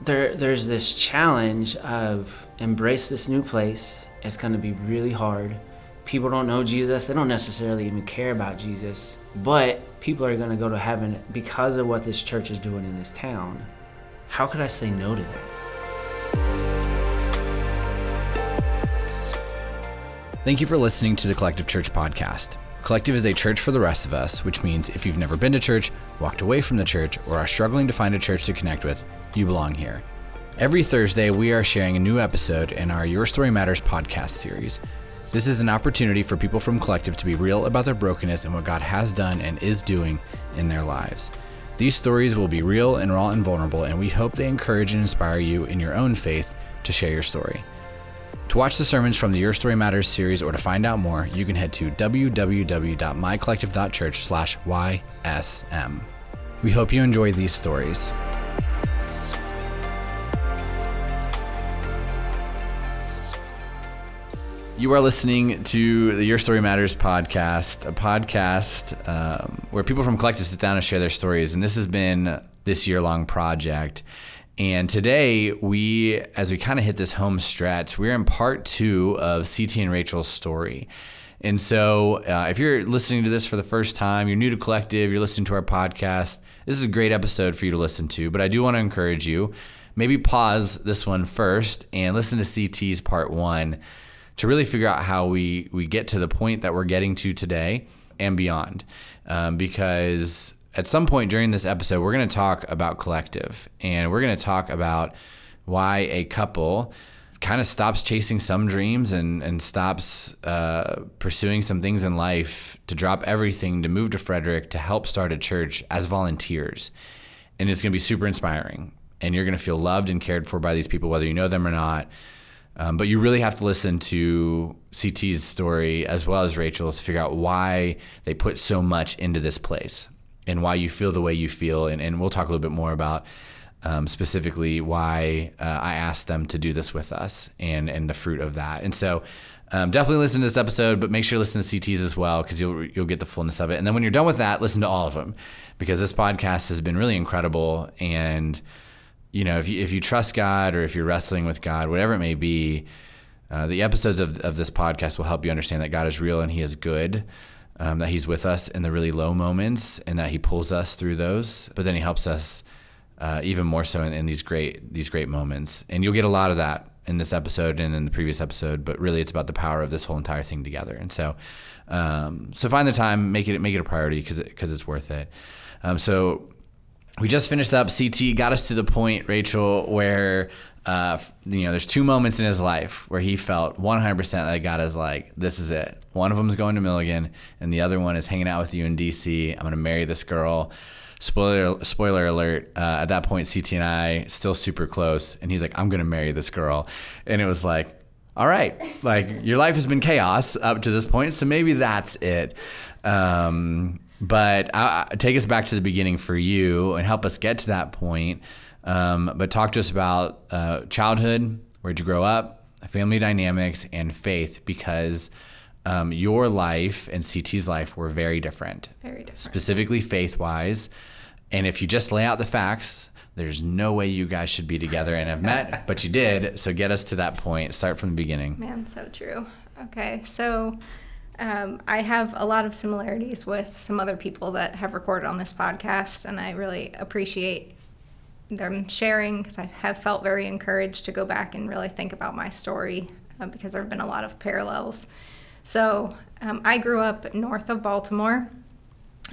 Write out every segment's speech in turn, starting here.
there there's this challenge of embrace this new place. It's going to be really hard. People don't know Jesus. They don't necessarily even care about Jesus. But people are going to go to heaven because of what this church is doing in this town. How could I say no to that? Thank you for listening to the Collective Church podcast. Collective is a church for the rest of us, which means if you've never been to church, walked away from the church, or are struggling to find a church to connect with, you belong here. Every Thursday, we are sharing a new episode in our Your Story Matters podcast series. This is an opportunity for people from Collective to be real about their brokenness and what God has done and is doing in their lives. These stories will be real and raw and vulnerable, and we hope they encourage and inspire you in your own faith to share your story. To watch the sermons from the Your Story Matters series or to find out more, you can head to www.mycollective.church/ysm. We hope you enjoy these stories. You are listening to the Your Story Matters podcast, a podcast um, where people from Collective sit down and share their stories. And this has been this year long project. And today, we, as we kind of hit this home stretch, we're in part two of CT and Rachel's story. And so, uh, if you're listening to this for the first time, you're new to Collective, you're listening to our podcast, this is a great episode for you to listen to. But I do want to encourage you maybe pause this one first and listen to CT's part one to really figure out how we, we get to the point that we're getting to today and beyond. Um, because at some point during this episode, we're going to talk about collective and we're going to talk about why a couple kind of stops chasing some dreams and, and stops uh, pursuing some things in life to drop everything to move to Frederick to help start a church as volunteers. And it's going to be super inspiring. And you're going to feel loved and cared for by these people, whether you know them or not. Um, but you really have to listen to CT's story as well as Rachel's to figure out why they put so much into this place and why you feel the way you feel. And, and we'll talk a little bit more about um, specifically why uh, I asked them to do this with us and, and the fruit of that. And so um, definitely listen to this episode, but make sure you listen to CT's as well because you'll, you'll get the fullness of it. And then when you're done with that, listen to all of them because this podcast has been really incredible. And, you know, if you, if you trust God or if you're wrestling with God, whatever it may be, uh, the episodes of, of this podcast will help you understand that God is real and He is good um, that He's with us in the really low moments and that He pulls us through those. But then He helps us uh, even more so in, in, these great these great moments. And you'll get a lot of that in this episode and in the previous episode. But really, it's about the power of this whole entire thing together. And so, um, so find the time, make it make it a priority because because it, it's worth it. Um, so we just finished up CT, got us to the point, Rachel, where uh, you know, there's two moments in his life where he felt 100% that God is like, this is it. One of them is going to Milligan, and the other one is hanging out with you in DC. I'm going to marry this girl. Spoiler, spoiler alert. Uh, at that point, CT and I still super close, and he's like, I'm going to marry this girl, and it was like, all right, like your life has been chaos up to this point, so maybe that's it. Um, but I, I, take us back to the beginning for you and help us get to that point. Um, but talk to us about uh, childhood, where'd you grow up, family dynamics, and faith, because um, your life and CT's life were very different. Very different. Specifically faith wise. And if you just lay out the facts, there's no way you guys should be together and have met, but you did. So get us to that point. Start from the beginning. Man, so true. Okay, so um, I have a lot of similarities with some other people that have recorded on this podcast, and I really appreciate them sharing because I have felt very encouraged to go back and really think about my story uh, because there have been a lot of parallels. So um, I grew up north of Baltimore.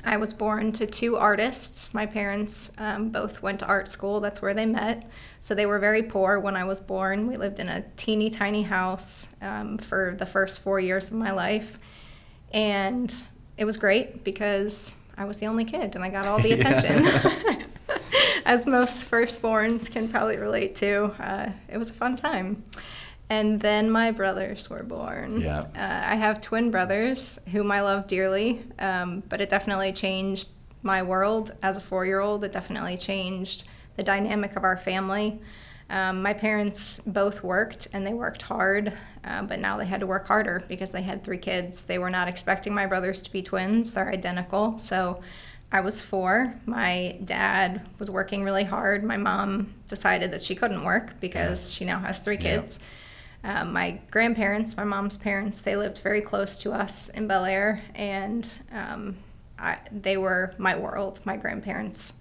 I was born to two artists. My parents um, both went to art school. That's where they met. So they were very poor when I was born. We lived in a teeny tiny house um, for the first four years of my life. And it was great because I was the only kid and I got all the attention. as most firstborns can probably relate to. Uh, it was a fun time. And then my brothers were born. Yeah. Uh, I have twin brothers whom I love dearly, um, but it definitely changed my world as a four year old. It definitely changed the dynamic of our family. Um, my parents both worked and they worked hard, uh, but now they had to work harder because they had three kids. They were not expecting my brothers to be twins, they're identical. So I was four. My dad was working really hard. My mom decided that she couldn't work because she now has three Yeah. kids. Um, my grandparents, my mom's parents, they lived very close to us in Bel Air, and um, I, they were my world. My grandparents,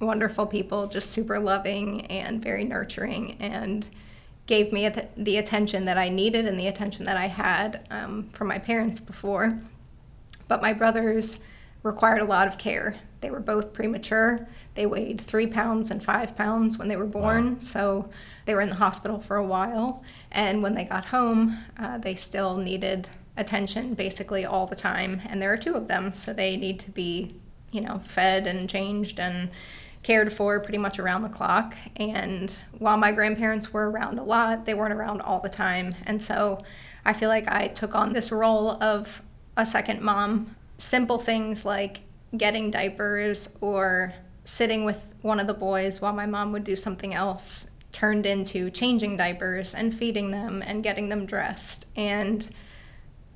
wonderful people, just super loving and very nurturing, and gave me the, the attention that I needed and the attention that I had um, from my parents before. But my brothers required a lot of care. They were both premature. They weighed three pounds and five pounds when they were born, so they were in the hospital for a while. And when they got home, uh, they still needed attention basically all the time. And there are two of them, so they need to be, you know, fed and changed and cared for pretty much around the clock. And while my grandparents were around a lot, they weren't around all the time. And so I feel like I took on this role of a second mom. Simple things like getting diapers or sitting with one of the boys while my mom would do something else turned into changing diapers and feeding them and getting them dressed. And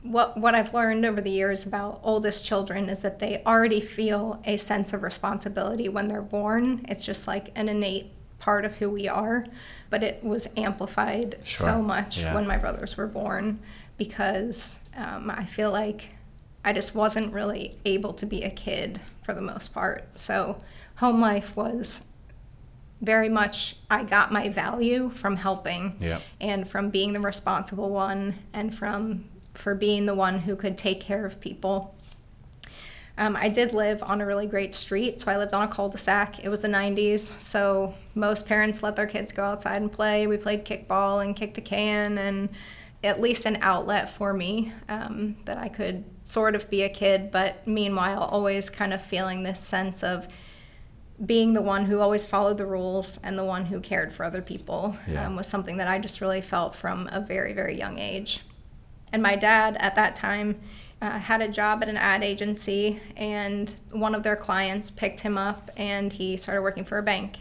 what what I've learned over the years about oldest children is that they already feel a sense of responsibility when they're born. It's just like an innate part of who we are, but it was amplified Sure. so much Yeah. when my brothers were born because um, I feel like I just wasn't really able to be a kid for the most part. So home life was very much I got my value from helping Yeah. and from being the responsible one and from for being the one who could take care of people. Um, I did live on a really great street, so I lived on a cul-de-sac. It was the 90s, so most parents let their kids go outside and play. We played kickball and kick the can, and at least an outlet for me um, that I could sort of be a kid, but meanwhile always kind of feeling this sense of being the one who always followed the rules and the one who cared for other people Yeah. um, was something that I just really felt from a very, very young age. And my dad at that time uh, had a job at an ad agency, and one of their clients picked him up and he started working for a bank.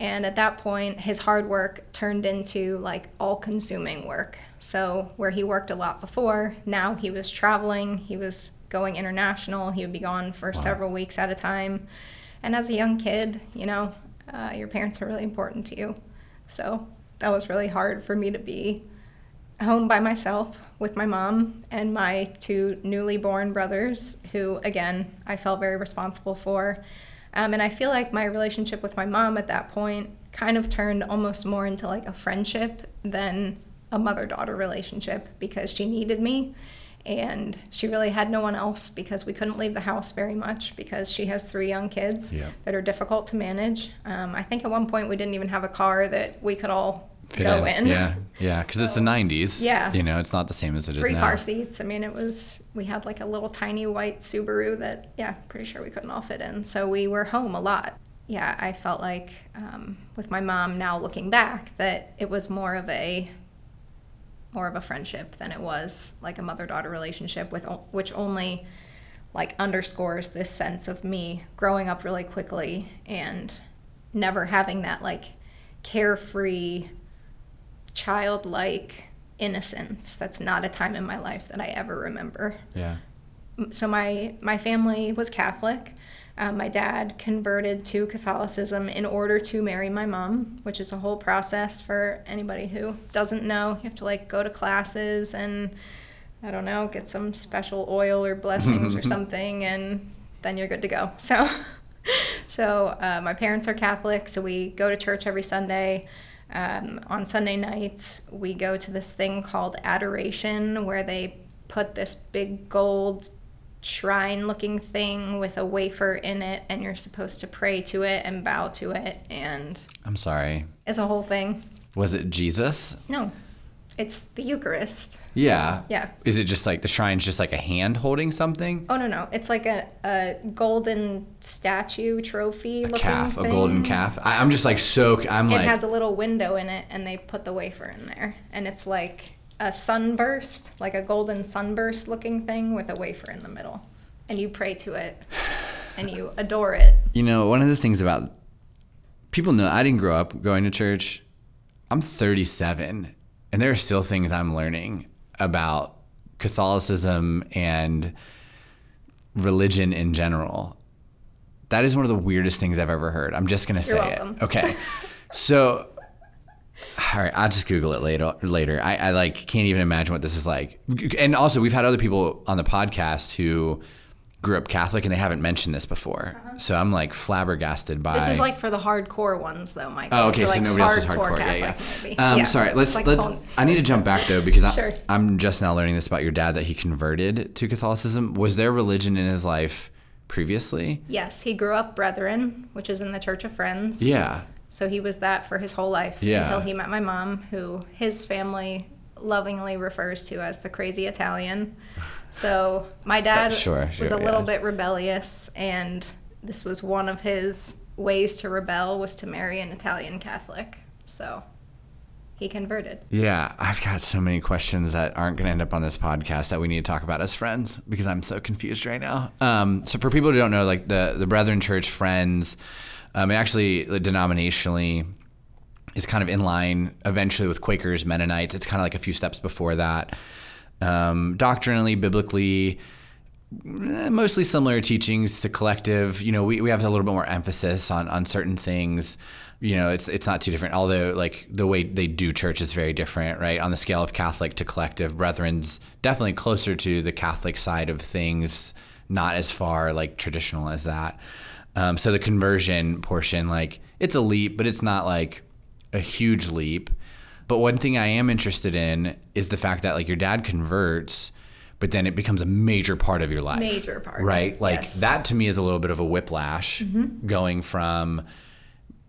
And at that point, his hard work turned into like all consuming work. So, where he worked a lot before, now he was traveling, he was going international, he would be gone for several weeks at a time. And as a young kid, you know, uh, your parents are really important to you. So, that was really hard for me to be home by myself with my mom and my two newly born brothers, who, again, I felt very responsible for. Um, and I feel like my relationship with my mom at that point kind of turned almost more into like a friendship than a mother daughter relationship because she needed me. And she really had no one else because we couldn't leave the house very much because she has three young kids Yeah. that are difficult to manage. Um, I think at one point we didn't even have a car that we could all Fit go in. Yeah, yeah, because it's the '90s. Yeah. you know, it's not the same as it is Free now. car seats. I mean, it was, we had like a little tiny white Subaru that, yeah, pretty sure we couldn't all fit in. So we were home a lot. Yeah, I felt like um, with my mom now looking back that it was more of a more of a friendship than it was like a mother daughter relationship with which only like underscores this sense of me growing up really quickly and never having that like carefree childlike innocence that's not a time in my life that i ever remember Yeah, so my my family was Catholic. Um, my dad converted to Catholicism in order to marry my mom, which is a whole process for anybody who doesn't know. You have to like go to classes and I don't know, get some special oil or blessings or something, and then you're good to go. So, so uh, my parents are Catholic, so we go to church every Sunday. Um, on Sunday nights, we go to this thing called adoration, where they put this big gold shrine looking thing with a wafer in it, and you're supposed to pray to it and bow to it, and I'm sorry. it's a whole thing. Was it Jesus? No, it's the Eucharist. Yeah. Yeah. Is it just like the shrine's just like a hand holding something? Oh no no, it's like a, a golden statue trophy A looking calf, a golden calf. I, I'm just like so. I'm It like. It has a little window in it, and they put the wafer in there, and it's like a sunburst, like a golden sunburst looking thing with a wafer in the middle, and you pray to it, and you adore it. You know, one of the things about people know I didn't grow up going to church. I'm 37, and there are still things I'm learning about Catholicism and religion in general. That is one of the weirdest things I've ever heard. I'm just gonna say You're it. welcome. Okay. So all right, I'll just Google it later. Later, I, I like can't even imagine what this is like. And also, we've had other people on the podcast who grew up Catholic and they haven't mentioned this before. So I'm like flabbergasted by. Uh-huh. This is like for the hardcore ones, though, Michael. Oh, okay. So, So, like, nobody else is hardcore. Yeah, yeah. Catholic, maybe. Um, Yeah. Sorry. Let's like let's. phone- I need to jump back though because Sure. I, I'm just now learning this about your dad that he converted to Catholicism. Was there religion in his life previously? Yes, he grew up Brethren, which is in the Church of Friends. Yeah. So he was that for his whole life Yeah. until he met my mom, who his family lovingly refers to as the crazy Italian. So my dad Sure, was a little yeah. bit rebellious, and this was one of his ways to rebel was to marry an Italian Catholic. So he converted. Yeah, I've got so many questions that aren't going to end up on this podcast that we need to talk about as friends because I'm so confused right now. Um, so for people who don't know, like the the Brethren Church Friends, um, it actually denominationally is kind of in line eventually with Quakers, Mennonites. It's kind of like a few steps before that. Um, doctrinally, biblically, eh, mostly similar teachings to collective. You know, we, we have a little bit more emphasis on on certain things. You know, it's it's not too different. Although, like the way they do church is very different, right? On the scale of Catholic to collective, Brethren's definitely closer to the Catholic side of things, not as far like traditional as that. Um, so the conversion portion, like it's a leap, but it's not like a huge leap. But one thing I am interested in is the fact that like your dad converts, but then it becomes a major part of your life. Major part, Right? Like yes. that to me is a little bit of a whiplash going from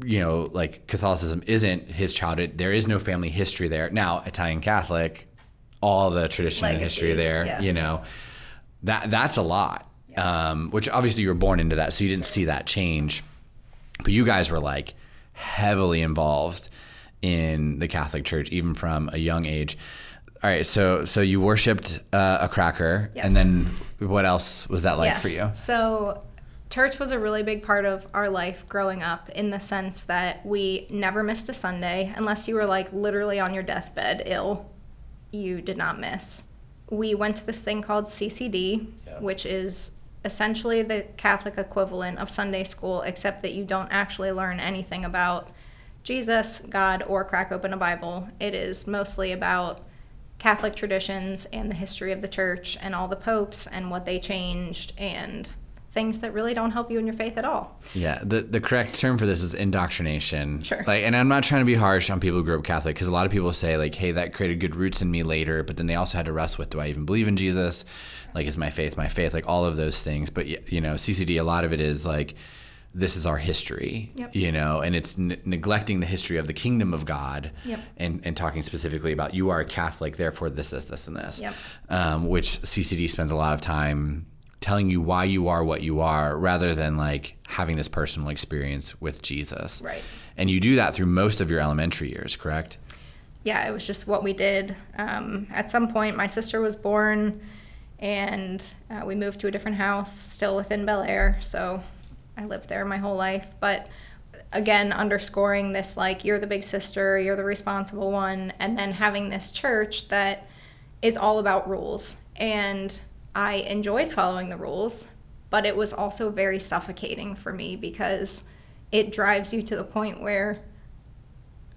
you know, like Catholicism isn't his childhood. There is no family history there. Now, Italian Catholic, all the tradition and history there, yes. you know. That that's a lot. Um, which obviously you were born into that, so you didn't see that change. But you guys were like heavily involved in the Catholic Church, even from a young age. All right, so so you worshipped uh, a cracker, Yes. and then what else was that like for you? So, church was a really big part of our life growing up in the sense that we never missed a Sunday unless you were like literally on your deathbed ill. You did not miss. We went to this thing called CCD, Yeah. which is essentially the Catholic equivalent of Sunday school, except that you don't actually learn anything about Jesus, God, or crack open a Bible. It is mostly about Catholic traditions and the history of the church and all the popes and what they changed and things that really don't help you in your faith at all. Yeah, the the correct term for this is indoctrination. Sure. Like, and I'm not trying to be harsh on people who grew up Catholic because a lot of people say like, "Hey, that created good roots in me later," but then they also had to wrestle with, "Do I even believe in Jesus? Like, is my faith my faith? Like, all of those things." But you know, CCD, a lot of it is like, this is our history. Yep. You know, and it's n- neglecting the history of the kingdom of God. Yep. And and talking specifically about you are a Catholic, therefore this, this, this, and this. Yep. Um, which CCD spends a lot of time telling you why you are what you are rather than like having this personal experience with Jesus. Right. And you do that through most of your elementary years, correct? yeah, it was just what we did. Um, at some point, my sister was born, and uh, we moved to a different house, still within Bel Air. So I lived there my whole life. But again, underscoring this like, you're the big sister, you're the responsible one, and then having this church that is all about rules. And I enjoyed following the rules, but it was also very suffocating for me because it drives you to the point where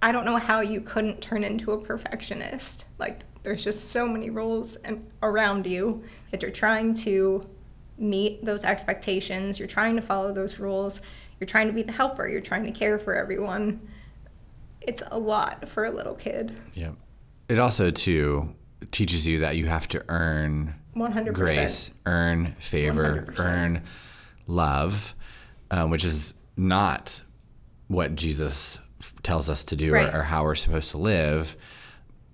I don't know how you couldn't turn into a perfectionist. Like there's just so many rules and around you that you're trying to meet those expectations, you're trying to follow those rules, you're trying to be the helper, you're trying to care for everyone. It's a lot for a little kid. Yep. It also too teaches you that you have to earn 100%. grace, earn favor, 100%. earn love, um, which is not what Jesus f- tells us to do Right. or, or how we're supposed to live.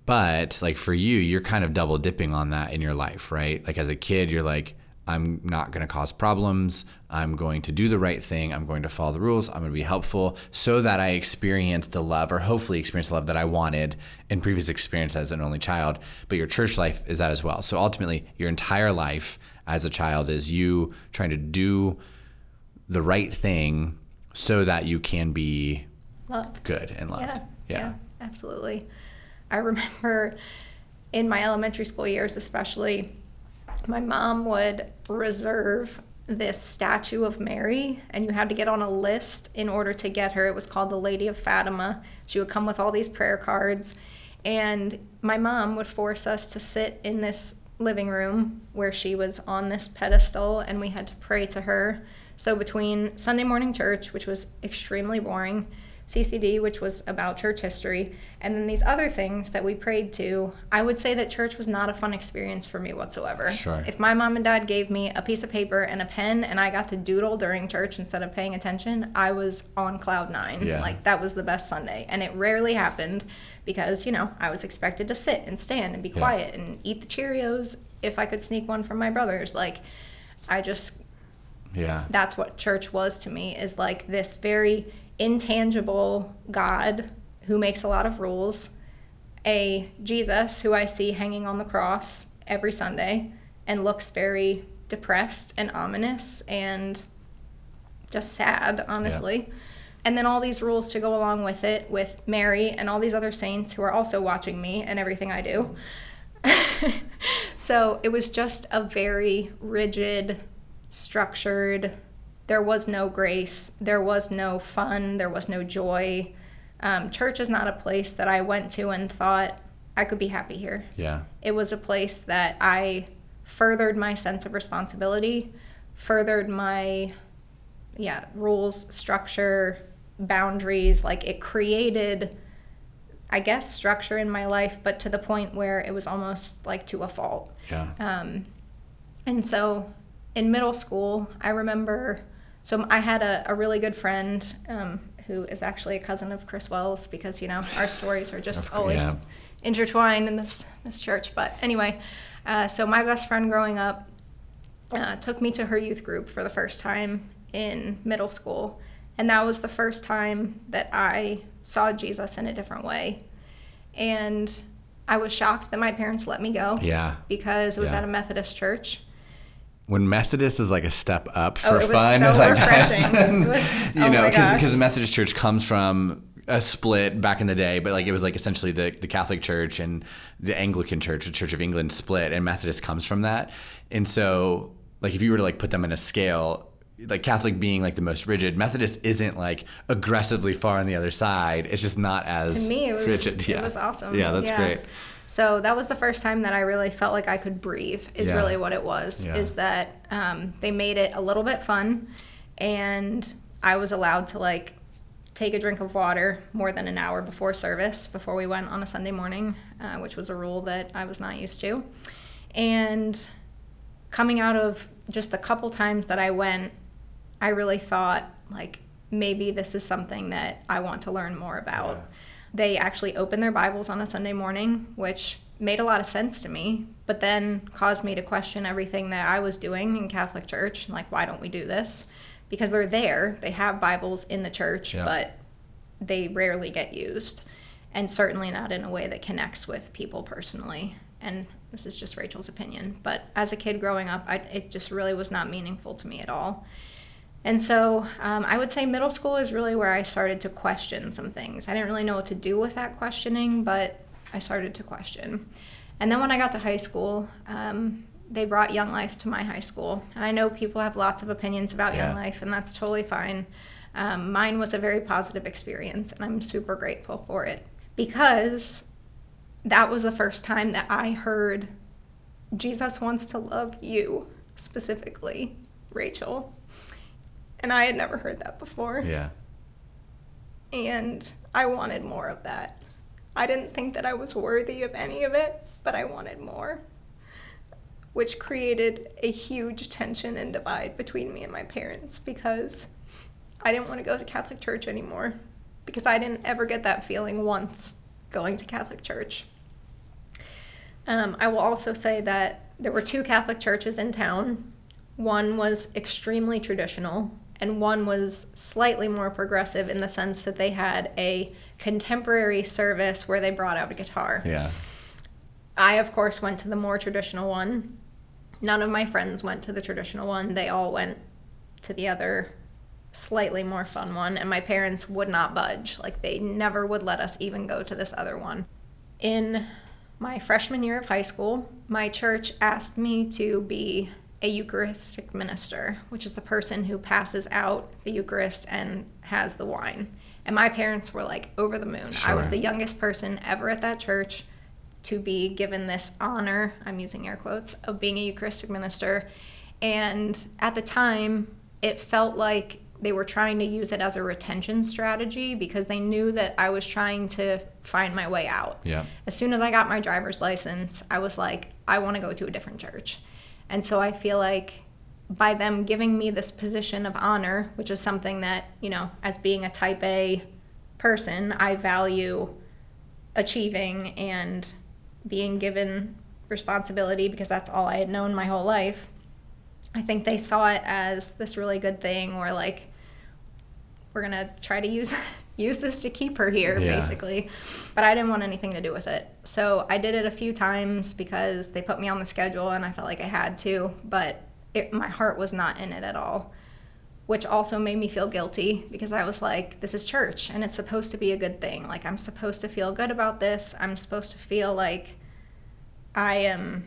But like for you, you're kind of double dipping on that in your life, right? Like as a kid, you're like, I'm not going to cause problems. I'm going to do the right thing. I'm going to follow the rules. I'm going to be helpful so that I experience the love or hopefully experience the love that I wanted in previous experience as an only child. But your church life is that as well. So ultimately, your entire life as a child is you trying to do the right thing so that you can be Love. good and loved. Yeah, Yeah. yeah, absolutely. I remember in my elementary school years, especially, my mom would reserve this statue of Mary, and you had to get on a list in order to get her. It was called the Lady of Fatima. She would come with all these prayer cards, and my mom would force us to sit in this living room where she was on this pedestal, and we had to pray to her. So, between Sunday morning church, which was extremely boring, CCD, which was about church history, and then these other things that we prayed to, I would say that church was not a fun experience for me whatsoever. Sure. If my mom and dad gave me a piece of paper and a pen and I got to doodle during church instead of paying attention, I was on cloud nine. Yeah. Like that was the best Sunday. And it rarely happened because, you know, I was expected to sit and stand and be Yeah. quiet and eat the Cheerios if I could sneak one from my brothers. Like, I just Yeah. that's what church was to me is like this very intangible God who makes a lot of rules, a Jesus who I see hanging on the cross every Sunday and looks very depressed and ominous and just sad, honestly. And then all these rules to go along with it with Mary and all these other saints who are also watching me and everything I do. so it was just a very rigid, structured, there was no grace, there was no fun, there was no joy. Um, church is not a place that I went to and thought I could be happy here. Yeah. It was a place that I furthered my sense of responsibility, furthered my yeah, rules, structure, boundaries, like it created I guess structure in my life, but to the point where it was almost like to a fault. Yeah. Um, and so in middle school, I remember, so I had a, a really good friend um, who is actually a cousin of Chris Wells because, you know, our stories are just always yeah. intertwined in this, this church. But anyway, uh, so my best friend growing up uh, took me to her youth group for the first time in middle school. And that was the first time that I saw Jesus in a different way. And I was shocked that my parents let me go Yeah. because it was Yeah. at a Methodist church. When Methodist is like a step up oh, for Oh, it was fun, so like. It was- you oh know, because the Methodist Church comes from a split back in the day, but like it was like essentially the, the Catholic Church and the Anglican Church, the Church of England split, and Methodist comes from that. And so, like, if you were to like put them in a scale, like Catholic being like the most rigid, Methodist isn't like aggressively far on the other side. It's just not as To me, it was rigid. it was awesome. Yeah, that's great. So that was the first time that I really felt like I could breathe. Is Yeah. really what it was. Yeah. Is that um, they made it a little bit fun, and I was allowed to like take a drink of water more than an hour before service before we went on a Sunday morning, uh, which was a rule that I was not used to. And coming out of just the couple times that I went, I really thought like maybe this is something that I want to learn more about. Yeah. They actually opened their Bibles on a Sunday morning, which made a lot of sense to me, but then caused me to question everything that I was doing in Catholic Church. Like, why don't we do this? Because they're there, they have Bibles in the church, Yeah. but they rarely get used, and certainly not in a way that connects with people personally. And this is just Rachel's opinion, but as a kid growing up, I, it just really was not meaningful to me at all. And so um, I would say middle school is really where I started to question some things. I didn't really know what to do with that questioning, but I started to question. And then when I got to high school, um, they brought Young Life to my high school. And I know people have lots of opinions about Yeah. Young Life, and that's totally fine. Um, mine was a very positive experience, and I'm super grateful for it because that was the first time that I heard Jesus wants to love you specifically, Rachel. And I had never heard that before. Yeah. And I wanted more of that. I didn't think that I was worthy of any of it, but I wanted more. Which created a huge tension and divide between me and my parents because I didn't want to go to Catholic church anymore because I didn't ever get that feeling once going to Catholic church. Um, I will also say that there were two Catholic churches in town. One was extremely traditional, and one was slightly more progressive in the sense that they had a contemporary service where they brought out a guitar. Yeah. I, of course, went to the more traditional one. None of my friends went to the traditional one. They all went to the other, slightly more fun one, and my parents would not budge. Like, they never would let us even go to this other one. In my freshman year of high school, my church asked me to be a Eucharistic minister, which is the person who passes out the Eucharist and has the wine. And my parents were like over the moon. I was the youngest person ever at that church to be given this honor, I'm using air quotes, of being a Eucharistic minister. And at the time, it felt like they were trying to use it as a retention strategy because they knew that I was trying to find my way out. Yeah. As soon as I got my driver's license, I was like, I want to go to a different church. And so I feel like by them giving me this position of honor, which is something that, you know, as being a type A person, I value achieving and being given responsibility because that's all I had known my whole life. I think they saw it as this really good thing or like we're going to try to use use this to keep her here Yeah. basically. But I didn't want anything to do with it. So I did it a few times because they put me on the schedule and I felt like I had to, but it, my heart was not in it at all. Which also made me feel guilty because I was like, this is church and it's supposed to be a good thing. Like, I'm supposed to feel good about this. I'm supposed to feel like I am,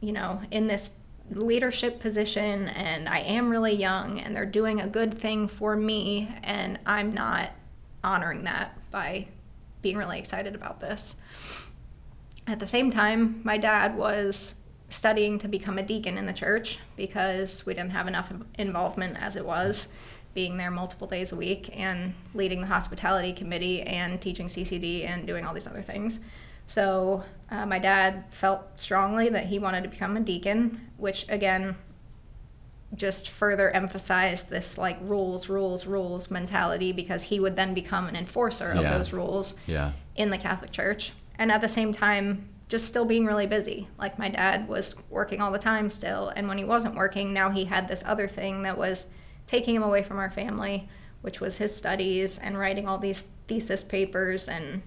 you know, in this leadership position and I am really young and they're doing a good thing for me and I'm not honoring that by being really excited about this. At the same time, my dad was studying to become a deacon in the church because we didn't have enough involvement as it was being there multiple days a week and leading the hospitality committee and teaching CCD and doing all these other things. So uh, my dad felt strongly that he wanted to become a deacon, which again just further emphasized this like rules, rules, rules mentality because he would then become an enforcer of Yeah. those rules Yeah. in the Catholic Church. And at the same time, just still being really busy. Like my dad was working all the time still. And when he wasn't working, now he had this other thing that was taking him away from our family, which was his studies and writing all these thesis papers and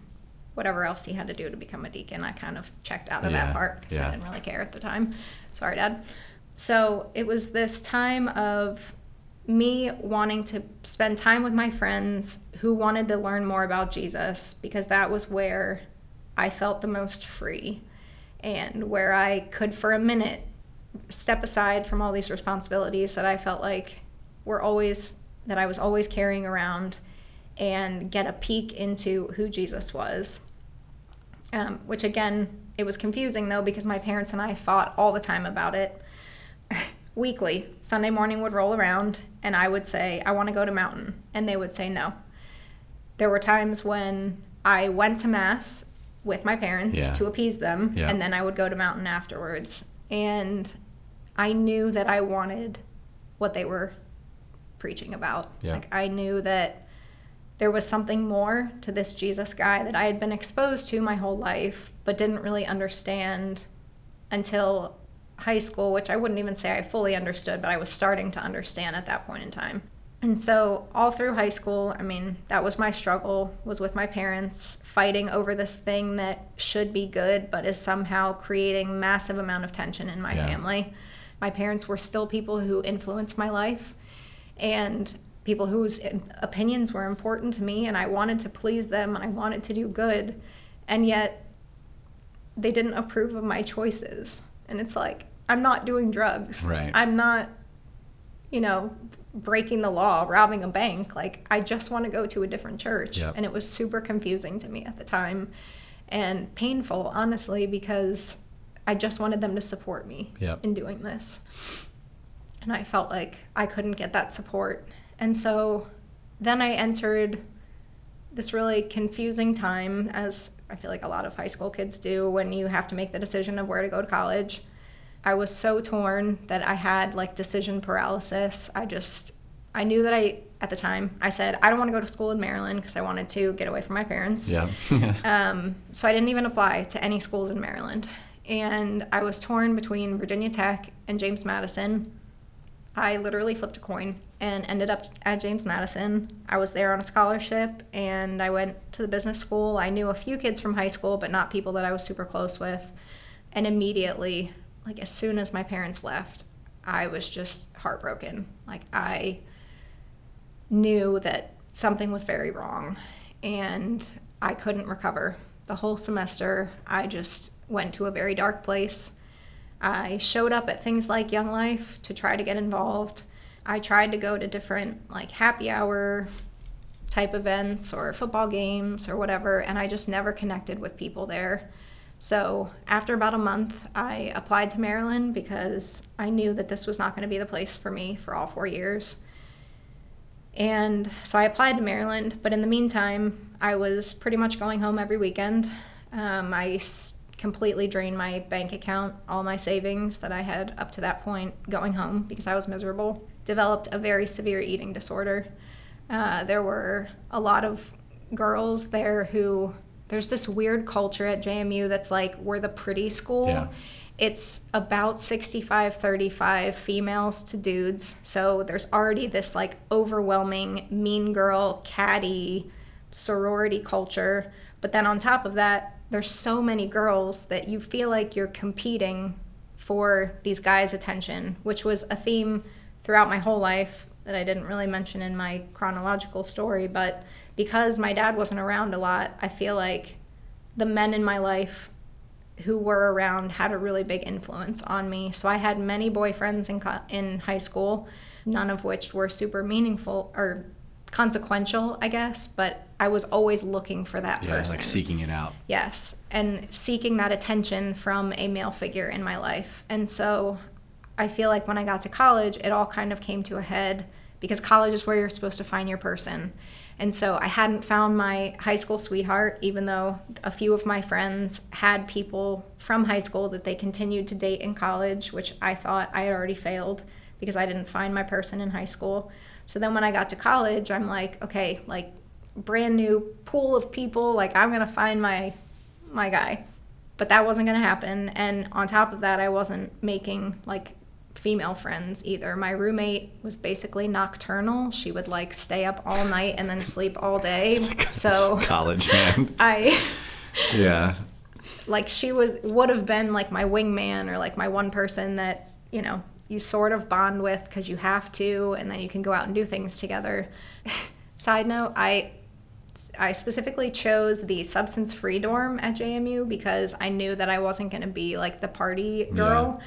whatever else he had to do to become a deacon. I kind of checked out of Yeah, that part because. I didn't really care at the time. Sorry, Dad. So it was this time of me wanting to spend time with my friends who wanted to learn more about Jesus because that was where I felt the most free and where I could, for a minute, step aside from all these responsibilities that I felt like were always, that I was always carrying around and get a peek into who Jesus was. Um, which again, it was confusing though because my parents and I fought all the time about it. Weekly, Sunday morning would roll around and I would say, I want to go to Mountain. And they would say no. There were times when I went to Mass with my parents Yeah. to appease them Yeah. and then I would go to Mountain afterwards. And I knew that I wanted what they were preaching about. Yeah. Like I knew that there was something more to this Jesus guy that I had been exposed to my whole life, but didn't really understand until high school, which I wouldn't even say I fully understood, but I was starting to understand at that point in time. And so all through high school, I mean, that was my struggle was with my parents fighting over this thing that should be good but is somehow creating massive amount of tension in my Yeah. family. My parents were still people who influenced my life and people whose opinions were important to me and I wanted to please them and I wanted to do good and yet they didn't approve of my choices and it's like I'm not doing drugs Right. I'm not you know breaking the law robbing a bank like I just want to go to a different church Yep. and it was super confusing to me at the time and painful honestly because I just wanted them to support me Yep. in doing this and I felt like I couldn't get that support. And so then I entered this really confusing time, as I feel like a lot of high school kids do when you have to make the decision of where to go to college. I was so torn that I had like decision paralysis. I just, I knew that I, at the time, I said, I don't want to go to school in Maryland because I wanted to get away from my parents. Yeah. Um, so I didn't even apply to any schools in Maryland. And I was torn between Virginia Tech and James Madison. I literally flipped a coin and ended up at James Madison. I was there on a scholarship and I went to the business school. I knew a few kids from high school, but not people that I was super close with. And immediately, like as soon as my parents left, I was just heartbroken. Like I knew that something was very wrong and I couldn't recover. The whole semester, I just went to a very dark place. I showed up at things like Young Life to try to get involved. I tried to go to different like happy hour type events or football games or whatever, and I just never connected with people there. So after about a month, I applied to Maryland because I knew that this was not going to be the place for me for all four years. And so I applied to Maryland, but in the meantime, I was pretty much going home every weekend. Um, completely drained my bank account, all my savings that I had up to that point going home because I was miserable. Developed a very severe eating disorder. Uh, there were a lot of girls there who, there's this weird culture at JMU that's like, we're the pretty school. Yeah. It's about 65 35 females to dudes. So there's already this like overwhelming mean girl, catty sorority culture. But then on top of that, there's so many girls that you feel like you're competing for these guys' attention, which was a theme throughout my whole life that I didn't really mention in my chronological story. But because my dad wasn't around a lot, I feel like the men in my life who were around had a really big influence on me. So I had many boyfriends in co- in high school, none of which were super meaningful or consequential, I guess, but I was always looking for that Yeah, person. like seeking it out. Yes, and seeking that attention from a male figure in my life. And so I feel like when I got to college, it all kind of came to a head because college is where you're supposed to find your person. And so I hadn't found my high school sweetheart, even though a few of my friends had people from high school that they continued to date in college, which I thought I had already failed because I didn't find my person in high school. So then when I got to college, I'm like, okay, like brand new pool of people, like I'm going to find my my guy. But that wasn't going to happen and on top of that, I wasn't making like female friends either. My roommate was basically nocturnal. She would like stay up all night and then sleep all day. So college man. I yeah. like she was would have been like my wingman or like my one person that you know you sort of bond with because you have to and then you can go out and do things together side note i i specifically chose the substance free dorm at jmu because i knew that i wasn't going to be like the party girl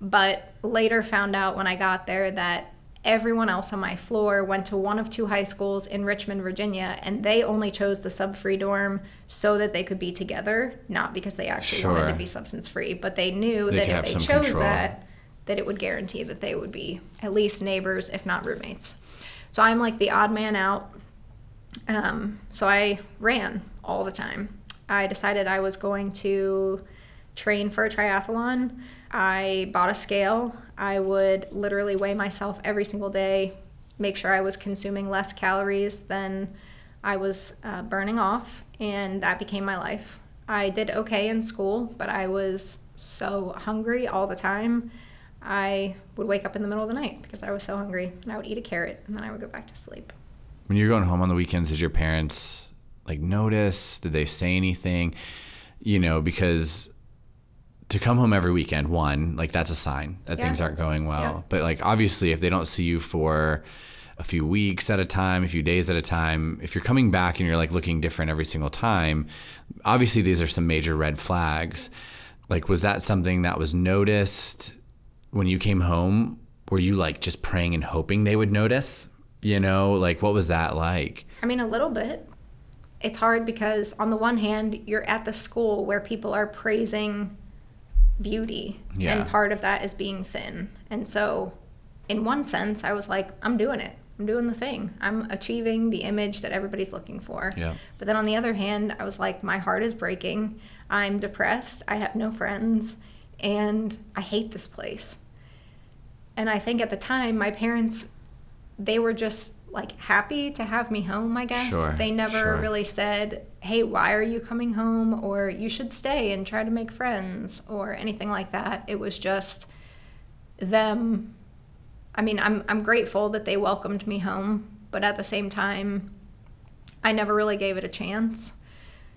but later found out when i got there that everyone else on my floor went to one of two high schools in Richmond, Virginia, and they only chose the sub free dorm so that they could be together, not because they actually wanted to be substance free, but they knew They that if they chose control. that, that it would guarantee that they would be at least neighbors, if not roommates. So I'm like the odd man out. Um, so I ran all the time. I decided I was going to train for a triathlon. I bought a scale. I would literally weigh myself every single day, make sure I was consuming less calories than I was uh, burning off, and that became my life. I did okay in school, but I was so hungry all the time. I would wake up in the middle of the night because I was so hungry, and I would eat a carrot, and then I would go back to sleep. When you're going home on the weekends, did your parents like notice? Did they say anything? You know, because to come home every weekend, one, like that's a sign that Yeah. things aren't going well. Yeah. But like obviously if they don't see you for a few weeks at a time, a few days at a time, if you're coming back and you're like looking different every single time, obviously these are some major red flags. Like was that something that was noticed when you came home? Were you like just praying and hoping they would notice? You know, like what was that like? I mean, a little bit. It's hard because, on the one hand, you're at the school where people are praising beauty, Yeah. and part of that is being thin. And so, in one sense, I was like, I'm doing it. I'm doing the thing. I'm achieving the image that everybody's looking for. Yeah. But then on the other hand, I was like, my heart is breaking. I'm depressed. I have no friends. And I hate this place. And I think at the time, my parents, they were just like happy to have me home, I guess. Sure, they never sure. really said, hey, why are you coming home? Or you should stay and try to make friends or anything like that. It was just them. I mean, I'm, I'm grateful that they welcomed me home, but at the same time, I never really gave it a chance,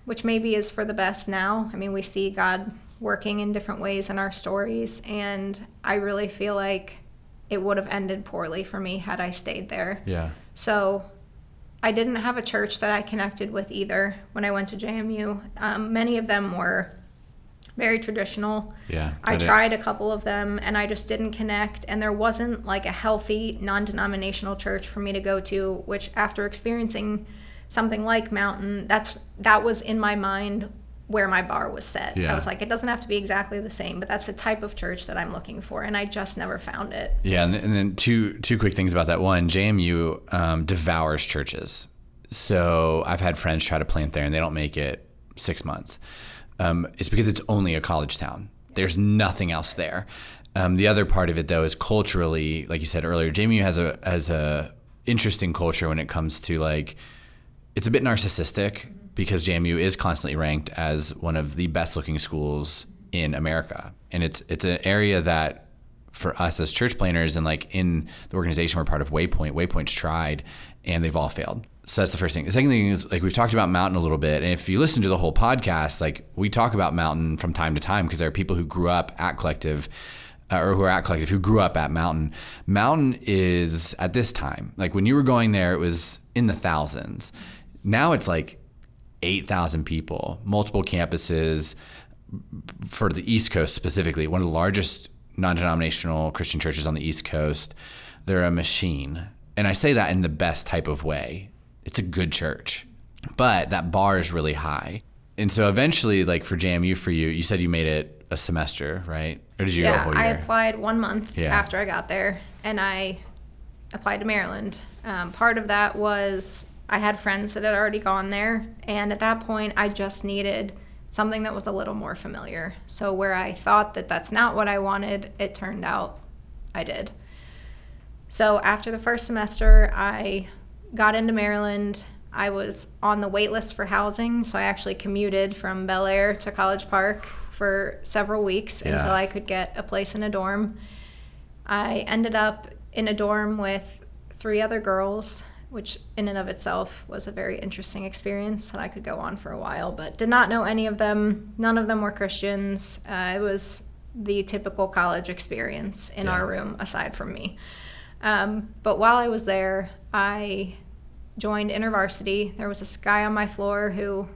which maybe is for the best now. I mean, we see God working in different ways in our stories, and I really feel like it would have ended poorly for me had I stayed there. Yeah. So I didn't have a church that I connected with either when I went to JMU. Um, many of them were very traditional. Yeah, I got it. tried a couple of them and I just didn't connect. And there wasn't like a healthy, non denominational church for me to go to, which after experiencing something like Mountain, that's that was in my mind where my bar was set. Yeah. I was like, it doesn't have to be exactly the same, but that's the type of church that I'm looking for. And I just never found it. Yeah, and, and then two two quick things about that. One, JMU um, devours churches. So I've had friends try to plant there, and they don't make it six months. Um, it's because it's only a college town. There's nothing else there. Um, the other part of it, though, is culturally, like you said earlier, JMU has a has a interesting culture when it comes to like it's a bit narcissistic because JMU is constantly ranked as one of the best looking schools in America. And it's it's an area that for us as church planners and like in the organization we're part of Waypoint, Waypoint's tried and they've all failed. So that's the first thing. The second thing is like we've talked about Mountain a little bit. And if you listen to the whole podcast, like we talk about Mountain from time to time because there are people who grew up at Collective uh, or who are at Collective who grew up at Mountain. Mountain is at this time, like when you were going there, it was in the thousands. Now it's like 8,000 people, multiple campuses for the East Coast specifically, one of the largest non denominational Christian churches on the East Coast. They're a machine. And I say that in the best type of way. It's a good church, but that bar is really high. And so eventually, like for JMU for you, you said you made it a semester, right? Or did you go a yeah, I applied one month Yeah. after I got there, and I applied to Maryland. Um, part of that was I had friends that had already gone there, and at that point, I just needed something that was a little more familiar. So where I thought that that's not what I wanted, it turned out I did. So after the first semester, I got into Maryland. I was on the wait list for housing, so I actually commuted from Bel Air to College Park for several weeks Yeah. until I could get a place in a dorm. I ended up in a dorm with three other girls, which in and of itself was a very interesting experience and I could go on for a while, but did not know any of them. None of them were Christians. Uh, it was the typical college experience in our room, aside from me. Um, but while I was there, I joined InterVarsity. There was this guy on my floor who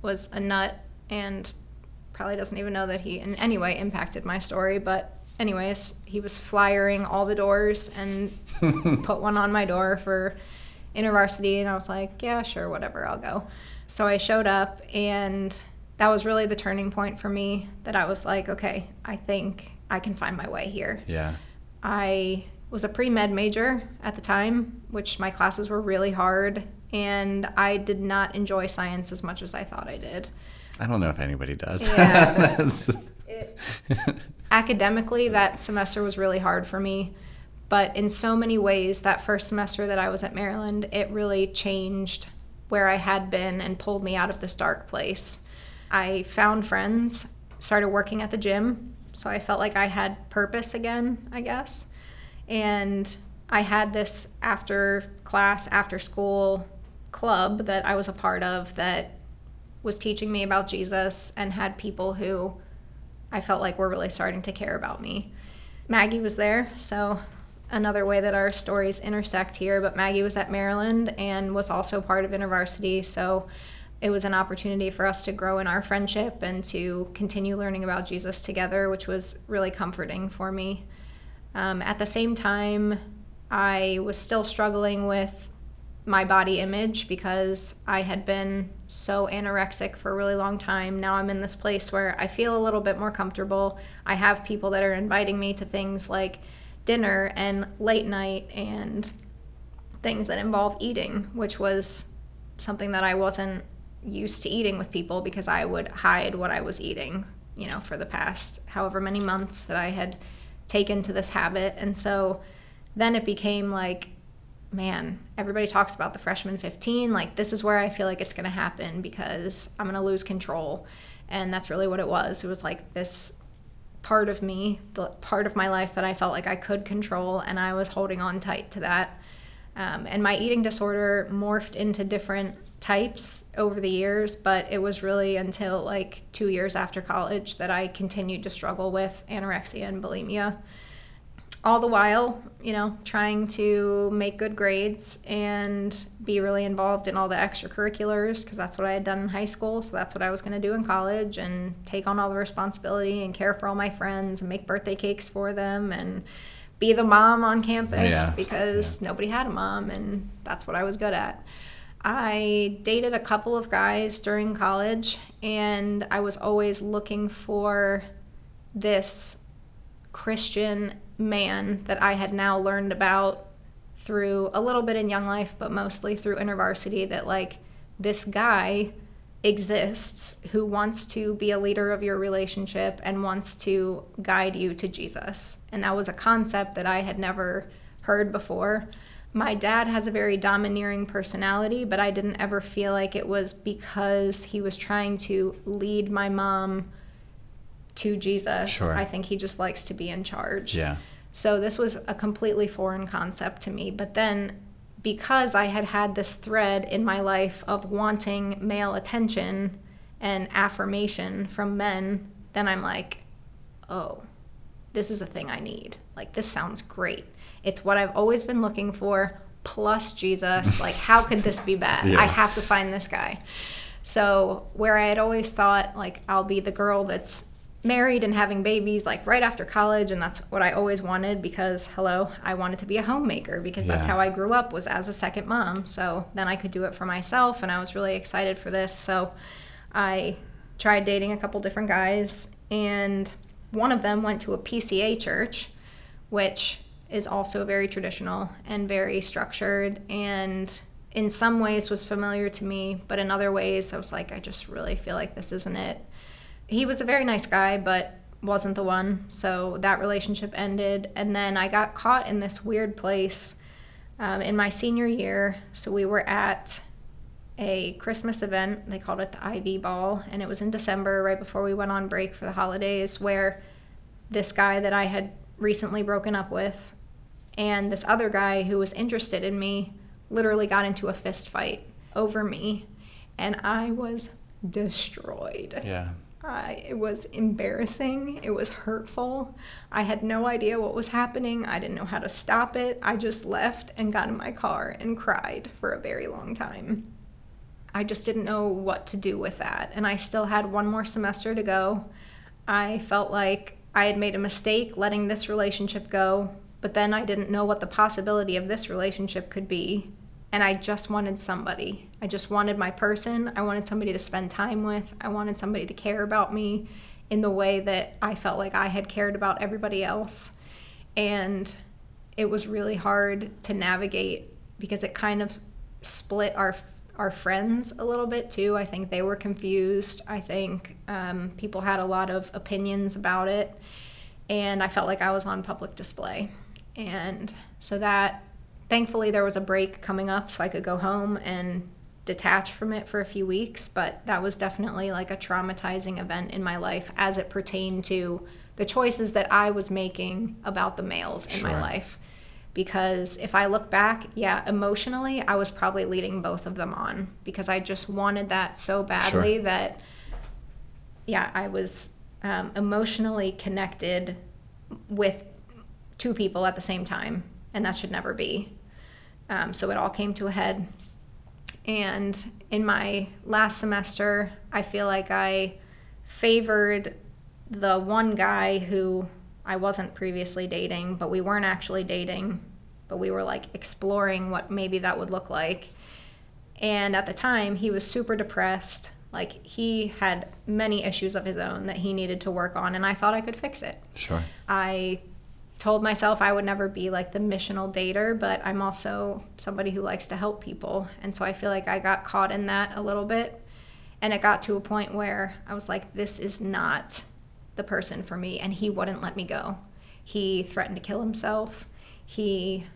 was a nut and probably doesn't even know that he in any way impacted my story. But, anyways, he was flyering all the doors and put one on my door for InterVarsity. And I was like, yeah, sure, whatever, I'll go. So I showed up, and that was really the turning point for me that I was like, okay, I think I can find my way here. yeah. I was a pre med major at the time, which my classes were really hard, and I did not enjoy science as much as I thought I did. I don't know if anybody does. Yeah. It, academically, that semester was really hard for me, but in so many ways, that first semester that I was at Maryland, it really changed where I had been and pulled me out of this dark place. I found friends, started working at the gym, so I felt like I had purpose again, I guess. And I had this after class, after school club that I was a part of that was teaching me about Jesus and had people who I felt like were really starting to care about me. Maggie was there, so another way that our stories intersect here, but Maggie was at Maryland and was also part of InterVarsity, so it was an opportunity for us to grow in our friendship and to continue learning about Jesus together, which was really comforting for me. Um, at the same time, I was still struggling with my body image because I had been so anorexic for a really long time. Now I'm in this place where I feel a little bit more comfortable. I have people that are inviting me to things like dinner and late night and things that involve eating, which was something that I wasn't used to eating with people because I would hide what I was eating, you know, for the past however many months that I had taken to this habit. And so then it became like, man, everybody talks about the freshman 15. Like, this is where I feel like it's going to happen because I'm going to lose control. And that's really what it was. It was like this part of me, the part of my life that I felt like I could control, and I was holding on tight to that. Um, and my eating disorder morphed into different types over the years, but it was really until like two years after college that I continued to struggle with anorexia and bulimia. All the while, you know, trying to make good grades and be really involved in all the extracurriculars because that's what I had done in high school. So that's what I was going to do in college and take on all the responsibility and care for all my friends and make birthday cakes for them and be the mom on campus Yeah. because nobody had a mom and that's what I was good at. I dated a couple of guys during college and I was always looking for this Christian man that I had now learned about through a little bit in Young Life, but mostly through InterVarsity that like this guy exists who wants to be a leader of your relationship and wants to guide you to Jesus. And that was a concept that I had never heard before. My dad has a very domineering personality, but I didn't ever feel like it was because he was trying to lead my mom to Jesus. Sure. I think he just likes to be in charge. Yeah. So this was a completely foreign concept to me. But then, because I had had this thread in my life of wanting male attention and affirmation from men, then I'm like, oh, this is a thing I need. Like, this sounds great. It's what I've always been looking for, plus Jesus. like, how could this be bad? Yeah. I have to find this guy. So, where I had always thought, like, I'll be the girl that's married and having babies, like, right after college, and that's what I always wanted because, hello, I wanted to be a homemaker because that's Yeah. how I grew up, was as a second mom. So, then I could do it for myself, and I was really excited for this. So, I tried dating a couple different guys, and one of them went to a PCA church, which is also very traditional and very structured and in some ways was familiar to me, but in other ways I was like, I just really feel like this isn't it. He was a very nice guy, but wasn't the one. So that relationship ended. And then I got caught in this weird place um, in my senior year. So we were at a Christmas event. They called it the Ivy Ball. And it was in December, right before we went on break for the holidays, where this guy that I had recently broken up with and this other guy who was interested in me literally got into a fist fight over me. And I was destroyed. Yeah. I, it was embarrassing. It was hurtful. I had no idea what was happening. I didn't know how to stop it. I just left and got in my car and cried for a very long time. I just didn't know what to do with that. And I still had one more semester to go. I felt like I had made a mistake letting this relationship go, but then I didn't know what the possibility of this relationship could be. And I just wanted somebody. I just wanted my person. I wanted somebody to spend time with. I wanted somebody to care about me in the way that I felt like I had cared about everybody else. And it was really hard to navigate because it kind of split our our friends a little bit too. I think they were confused. I think um, people had a lot of opinions about it, and I felt like I was on public display. And so that, thankfully, there was a break coming up, so I could go home and detach from it for a few weeks. But that was definitely like a traumatizing event in my life as it pertained to the choices that I was making about the males in my life because if I look back, yeah, emotionally, I was probably leading both of them on because I just wanted that so badly Sure. that, yeah, I was um, emotionally connected with two people at the same time, and that should never be. Um, so it all came to a head. And in my last semester, I feel like I favored the one guy who I wasn't previously dating, but we weren't actually dating, but we were like exploring what maybe that would look like. And at the time, he was super depressed. Like he had many issues of his own that he needed to work on, and I thought I could fix it. Sure. I told myself I would never be like the missional dater, but I'm also somebody who likes to help people. And so I feel like I got caught in that a little bit. And it got to a point where I was like, this is not the person for me. And he wouldn't let me go. He threatened to kill himself. He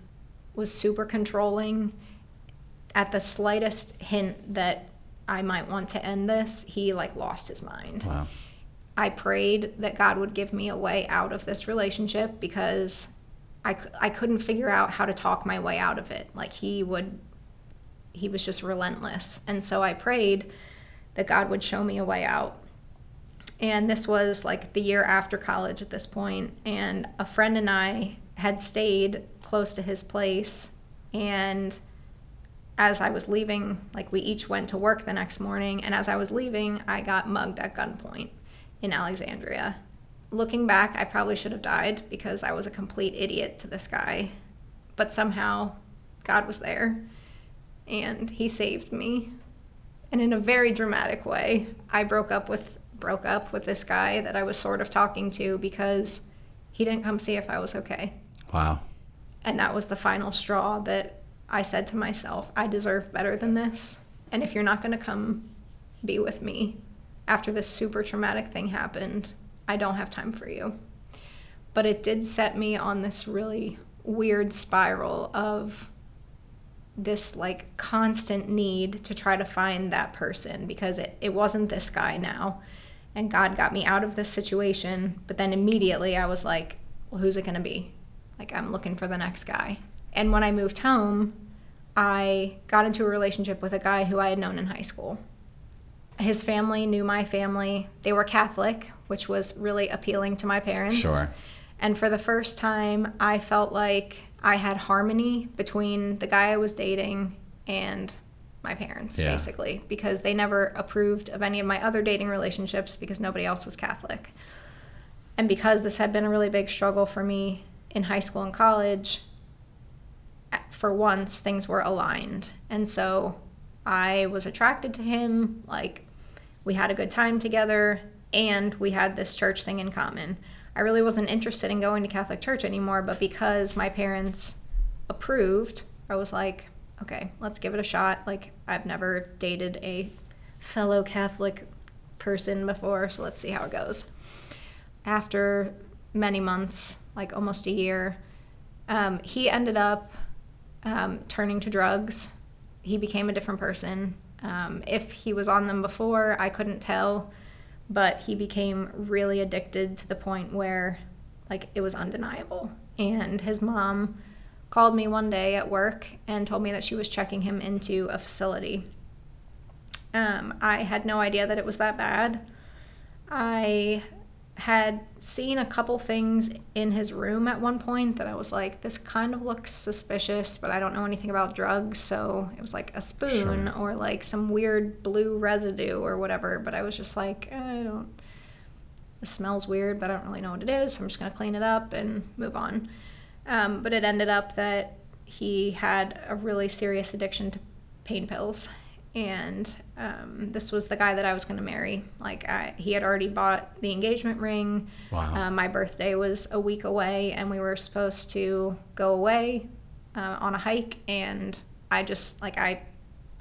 was super controlling. At the slightest hint that I might want to end this, he like lost his mind. Wow. I prayed that God would give me a way out of this relationship because I, I couldn't figure out how to talk my way out of it. Like he would, he was just relentless. And so I prayed that God would show me a way out. And this was like the year after college at this point, And a friend and I had stayed close to his place and as I was leaving, like we each went to work the next morning, and as I was leaving, I got mugged at gunpoint in Alexandria. Looking back, I probably should have died because I was a complete idiot to this guy. But somehow, God was there and he saved me. And in a very dramatic way, I broke up with broke up with this guy that I was sort of talking to because he didn't come see if I was okay. Wow. And that was the final straw that I said to myself, I deserve better than this. And if you're not going to come be with me after this super traumatic thing happened, I don't have time for you. But it did set me on this really weird spiral of this like constant need to try to find that person because it, it wasn't this guy now. And God got me out of this situation. But then immediately I was like, well, who's it going to be? Like, I'm looking for the next guy. And when I moved home, I got into a relationship with a guy who I had known in high school. His family knew my family. They were Catholic, which was really appealing to my parents. Sure. And for the first time, I felt like I had harmony between the guy I was dating and my parents, Yeah. basically, because they never approved of any of my other dating relationships because nobody else was Catholic. And because this had been a really big struggle for me in high school and college, for once things were aligned. And so I was attracted to him. Like, we had a good time together and we had this church thing in common. I really wasn't interested in going to Catholic church anymore, but because my parents approved, I was like, okay, let's give it a shot. Like, I've never dated a fellow Catholic person before, so let's see how it goes. After many months, like almost a year, um, he ended up um, turning to drugs. He became a different person. Um, if he was on them before, I couldn't tell, but he became really addicted to the point where, like, it was undeniable. And his mom called me one day at work and told me that she was checking him into a facility. Um, I had no idea that it was that bad. I had seen a couple things in his room at one point that I was like, this kind of looks suspicious, but I don't know anything about drugs. So it was like a spoon Sure. or like some weird blue residue or whatever. But I was just like, eh, I don't, it smells weird, but I don't really know what it is. So I'm just going to clean it up and move on. Um, but it ended up that he had a really serious addiction to pain pills. And um, this was the guy that I was going to marry. Like, I, he had already bought the engagement ring. Wow. Um, my birthday was a week away, and we were supposed to go away uh, on a hike. And I just, like, I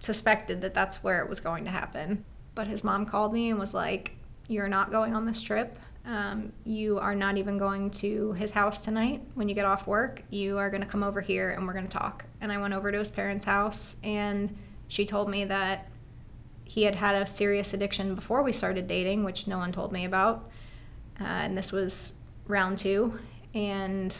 suspected that that's where it was going to happen. But his mom called me and was like, You're not going on this trip. Um, you are not even going to his house tonight when you get off work. You are going to come over here and we're going to talk. And I went over to his parents' house, and she told me that he had had a serious addiction before we started dating, which no one told me about. Uh, and this was round two. And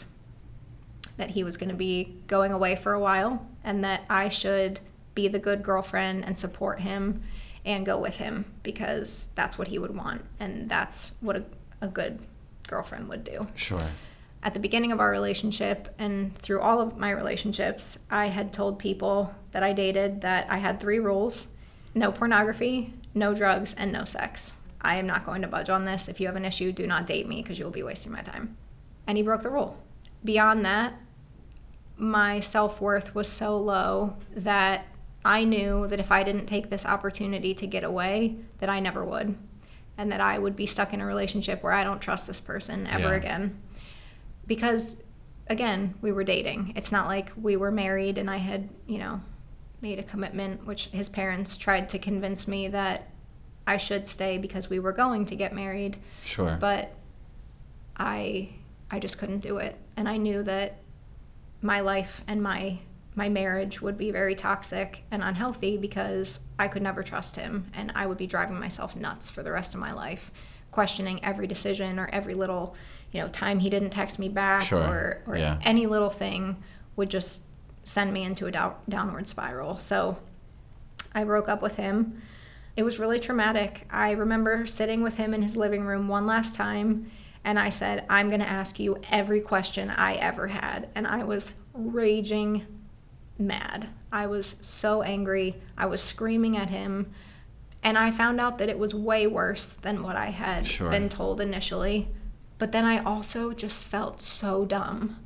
that he was going to be going away for a while and that I should be the good girlfriend and support him and go with him because that's what he would want and that's what a, a good girlfriend would do. Sure. At the beginning of our relationship and through all of my relationships, I had told people that I dated that I had three rules no pornography, no drugs, and no sex. I am not going to budge on this. If you have an issue, do not date me because you will be wasting my time. And he broke the rule. Beyond that, my self worth was so low that I knew that if I didn't take this opportunity to get away, that I never would. And that I would be stuck in a relationship where I don't trust this person ever Yeah. again. Because, again, we were dating. It's not like we were married and I had, you know, made a commitment, which his parents tried to convince me that I should stay because we were going to get married Sure. but I I just couldn't do it and I knew that my life and my my marriage would be very toxic and unhealthy because I could never trust him and I would be driving myself nuts for the rest of my life questioning every decision or every little you know time he didn't text me back Sure. or or Yeah. any little thing would just send me into a dow- downward spiral so I broke up with him it was really traumatic. I remember sitting with him in his living room one last time And I said, I'm going to ask you every question I ever had. And I was raging mad. I was so angry. I was screaming at him. And I found out that it was way worse than what I had Sure. been told initially. But then I also just felt so dumb.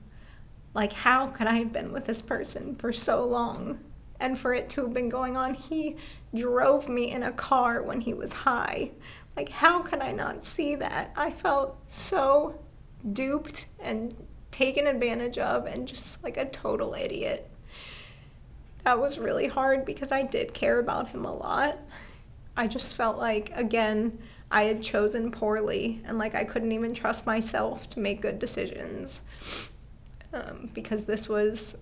Like, how could I have been with this person for so long? And for it to have been going on, he drove me in a car when he was high. Like, how could I not see that? I felt so duped and taken advantage of and just like a total idiot. That was really hard because I did care about him a lot. I just felt like, again, I had chosen poorly and like I couldn't even trust myself to make good decisions. Um, because this was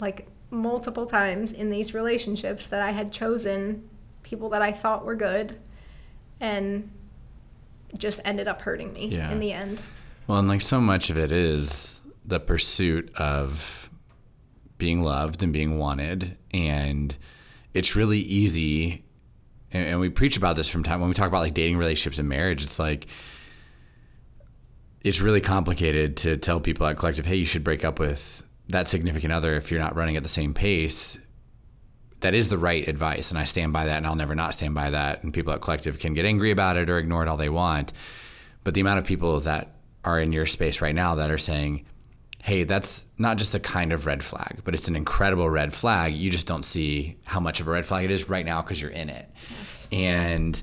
like multiple times in these relationships that I had chosen people that I thought were good and just ended up hurting me Yeah. in the end. Well, and like so much of it is the pursuit of being loved and being wanted. And it's really easy. And, and we preach about this from time when we talk about like dating relationships and marriage. It's like, it's really complicated to tell people at collective, hey, you should break up with that significant other if you're not running at the same pace. That is the right advice. And I stand by that and I'll never not stand by that. And people at collective can get angry about it or ignore it all they want. But the amount of people that are in your space right now that are saying, hey, that's not just a kind of red flag, but it's an incredible red flag. You just don't see how much of a red flag it is right now because you're in it. And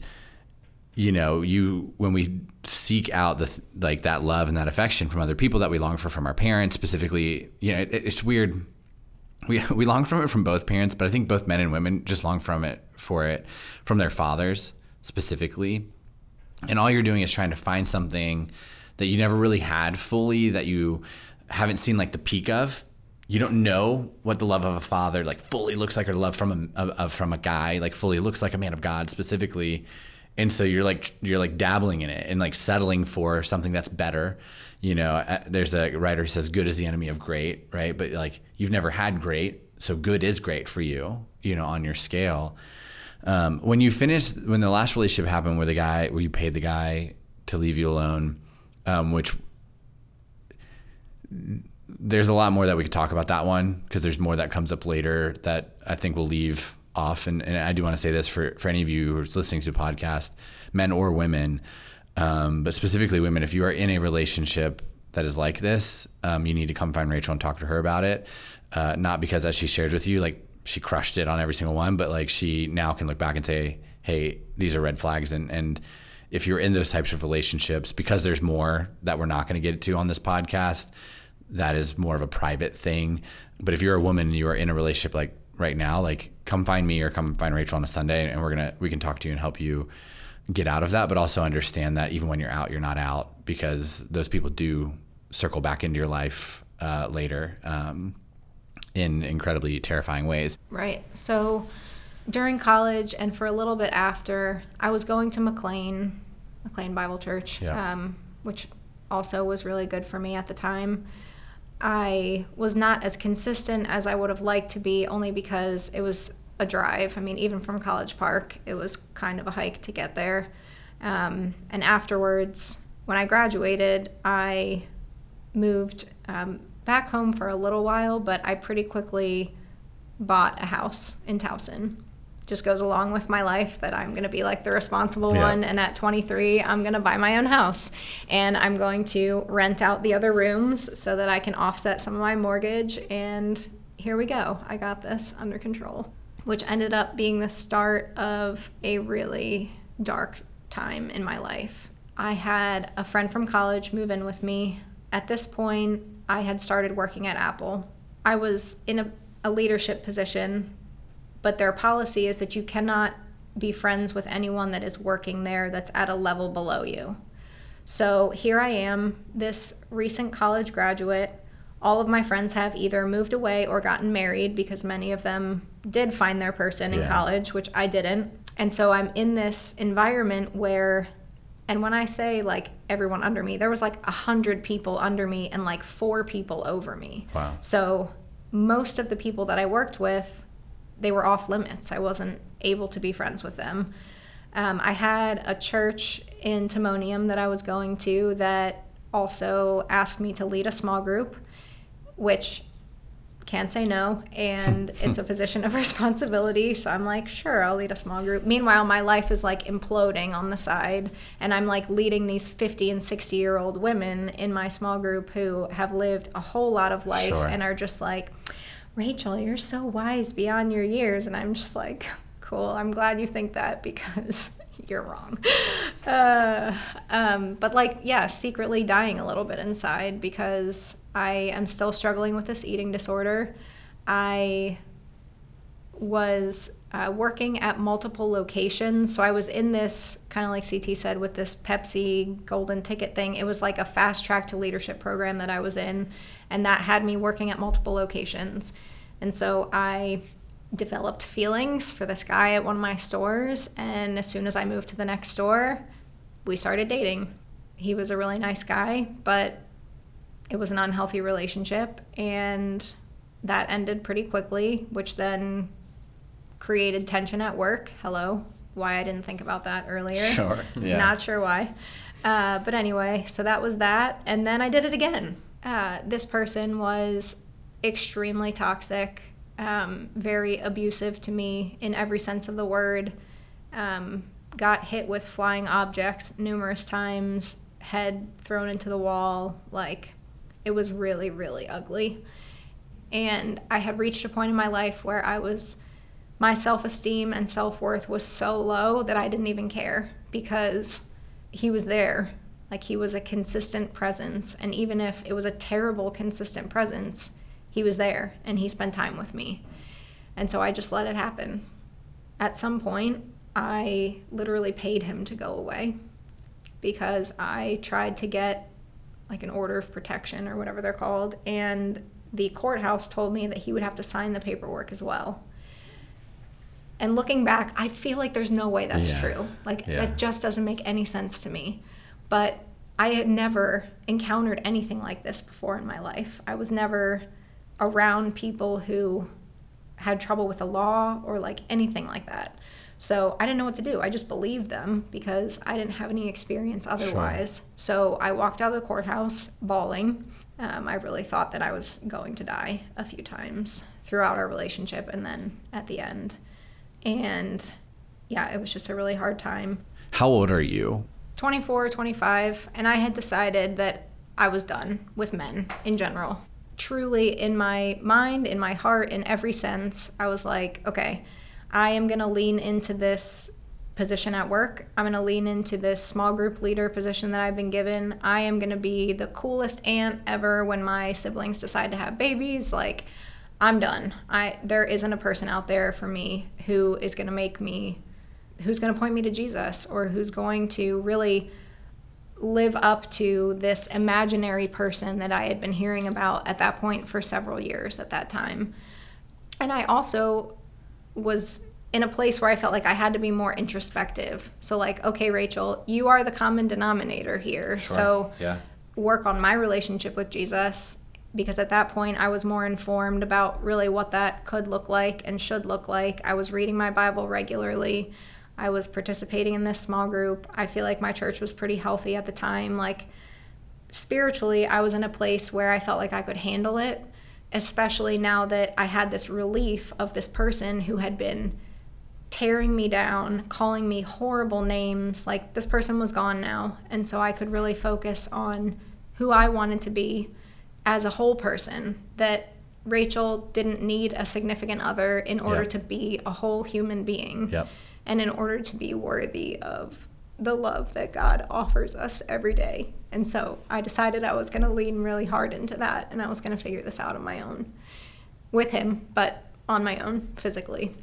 you know, you when we seek out the like that love and that affection from other people that we long for from our parents, specifically, you know, it, it's weird. We we long from it from both parents, but I think both men and women just long from it for it from their fathers specifically. And all you're doing is trying to find something that you never really had fully that you haven't seen like the peak of. You don't know what the love of a father like fully looks like, or love from a, of from a guy like fully looks like a man of God specifically. And so you're like you're like dabbling in it and like settling for something that's better. You know, uh, there's a writer who says good is the enemy of great, right? But like you've never had great, so good is great for you. You know, on your scale. Um, when you finished, when the last relationship happened, where the guy, where you paid the guy to leave you alone, um, which there's a lot more that we could talk about that one because there's more that comes up later that I think we'll leave And, I do want to say this for, for any of you who's listening to the podcast, men or women, um, but specifically women, if you are in a relationship that is like this, um, you need to come find Rachel and talk to her about it. Uh, not because as she shares with you, like she crushed it on every single one, but like she now can look back and say, hey, these are red flags. And, and if you're in those types of relationships, because there's more that we're not going to get to on this podcast, that is more of a private thing. But if you're a woman and you are in a relationship like right now, like come find me or come find Rachel on a Sunday and we're going to, we can talk to you and help you get out of that, but also understand that even when you're out, you're not out because those people do circle back into your life uh, later um, in incredibly terrifying ways. Right. So during college and for a little bit after, I was going to McLean, McLean Bible Church, Yeah. um, which also was really good for me at the time. I was not as consistent as I would have liked to be, only because it was a drive. I mean, even from College Park, it was kind of a hike to get there. Um, and afterwards, when I graduated, I moved um, back home for a little while, but I pretty quickly bought a house in Towson. Just goes along with my life that I'm going to be like the responsible Yeah. one. And at 23, I'm going to buy my own house. And I'm going to rent out the other rooms so that I can offset some of my mortgage. And here we go. I got this under control, which ended up being the start of a really dark time in my life. I had a friend from college move in with me. At this point, I had started working at Apple. I was in a, a leadership position, but their policy is that you cannot be friends with anyone that is working there that's at a level below you. So here I am, this recent college graduate. All of my friends have either moved away or gotten married because many of them did find their person in Yeah. college, which I didn't. And so I'm in this environment where, and when I say like everyone under me, there was like a hundred people under me and like four people over me. Wow. So most of the people that I worked with, they were off limits. I wasn't able to be friends with them. Um, I had a church in Timonium that I was going to that also asked me to lead a small group, which can't say no and it's a position of responsibility so i'm like sure i'll lead a small group meanwhile my life is like imploding on the side and i'm like leading these 50 and 60 year old women in my small group who have lived a whole lot of life Sure. and are just like rachel you're so wise beyond your years. And i'm just like cool. I'm glad you think that because you're wrong. Uh, um, but like yeah secretly dying a little bit inside because i am still struggling with this eating disorder. I was uh, working at multiple locations. So i was in this kind of like ct said with this pepsi golden ticket thing. It was like a fast track to leadership program that i was in and that had me working at multiple locations. And so i developed feelings for this guy at one of my stores and as soon as i moved to the next store we started dating. He was a really nice guy but it was an unhealthy relationship and that ended pretty quickly which then created tension at work. Hello why i didn't think about that earlier. Sure. Yeah. not sure why. Uh, but anyway so that was that and then i did it again uh, this person was extremely toxic um, very abusive to me in every sense of the word. Um, got hit with flying objects numerous times head thrown into the wall like it was really really ugly. And i had reached a point in my life where i was my self-esteem and self-worth was so low that i didn't even care because he was there like he was a consistent presence and even if it was a terrible consistent presence he was there and he spent time with me. And so i just let it happen. At some point i literally paid him to go away because i tried to get like an order of protection or whatever they're called and the courthouse told me that he would have to sign the paperwork as well. And looking back i feel like there's no way that's Yeah. true. Like Yeah. it just doesn't make any sense to me but i had never encountered anything like this before in my life. I was never around people who had trouble with the law or like anything like that. So i didn't know what to do. I just believed them because i didn't have any experience otherwise. So i walked out of the courthouse bawling. Um, i really thought that i was going to die a few times throughout our relationship and then at the end. And yeah it was just a really hard time. How old are you? 24, 25, and I had decided that I was done with men in general. Truly, in my mind, in my heart, in every sense, I was like, okay, I am going to lean into this position at work. I'm going to lean into this small group leader position that I've been given. I am going to be the coolest aunt ever when my siblings decide to have babies. Like, I'm done. I there isn't a person out there for me who is going to make me who's going to point me to Jesus or who's going to really live up to this imaginary person that I had been hearing about at that point for several years at that time. And I also was in a place where I felt like I had to be more introspective. So, like, okay, Rachel, you are the common denominator here. So, yeah. work on my relationship with Jesus because at that point I was more informed about really what that could look like and should look like. I was reading my Bible regularly. I was participating in this small group. I feel like my church was pretty healthy at the time. Like spiritually, I was in a place where I felt like I could handle it, especially now that I had this relief of this person who had been tearing me down, calling me horrible names. Like this person was gone now. And so I could really focus on who I wanted to be as a whole person. That Rachel didn't need a significant other in order Yep. to be a whole human being. Yep. And in order to be worthy of the love that God offers us every day. And so I decided I was going to lean really hard into that and I was going to figure this out on my own with him, but on my own physically.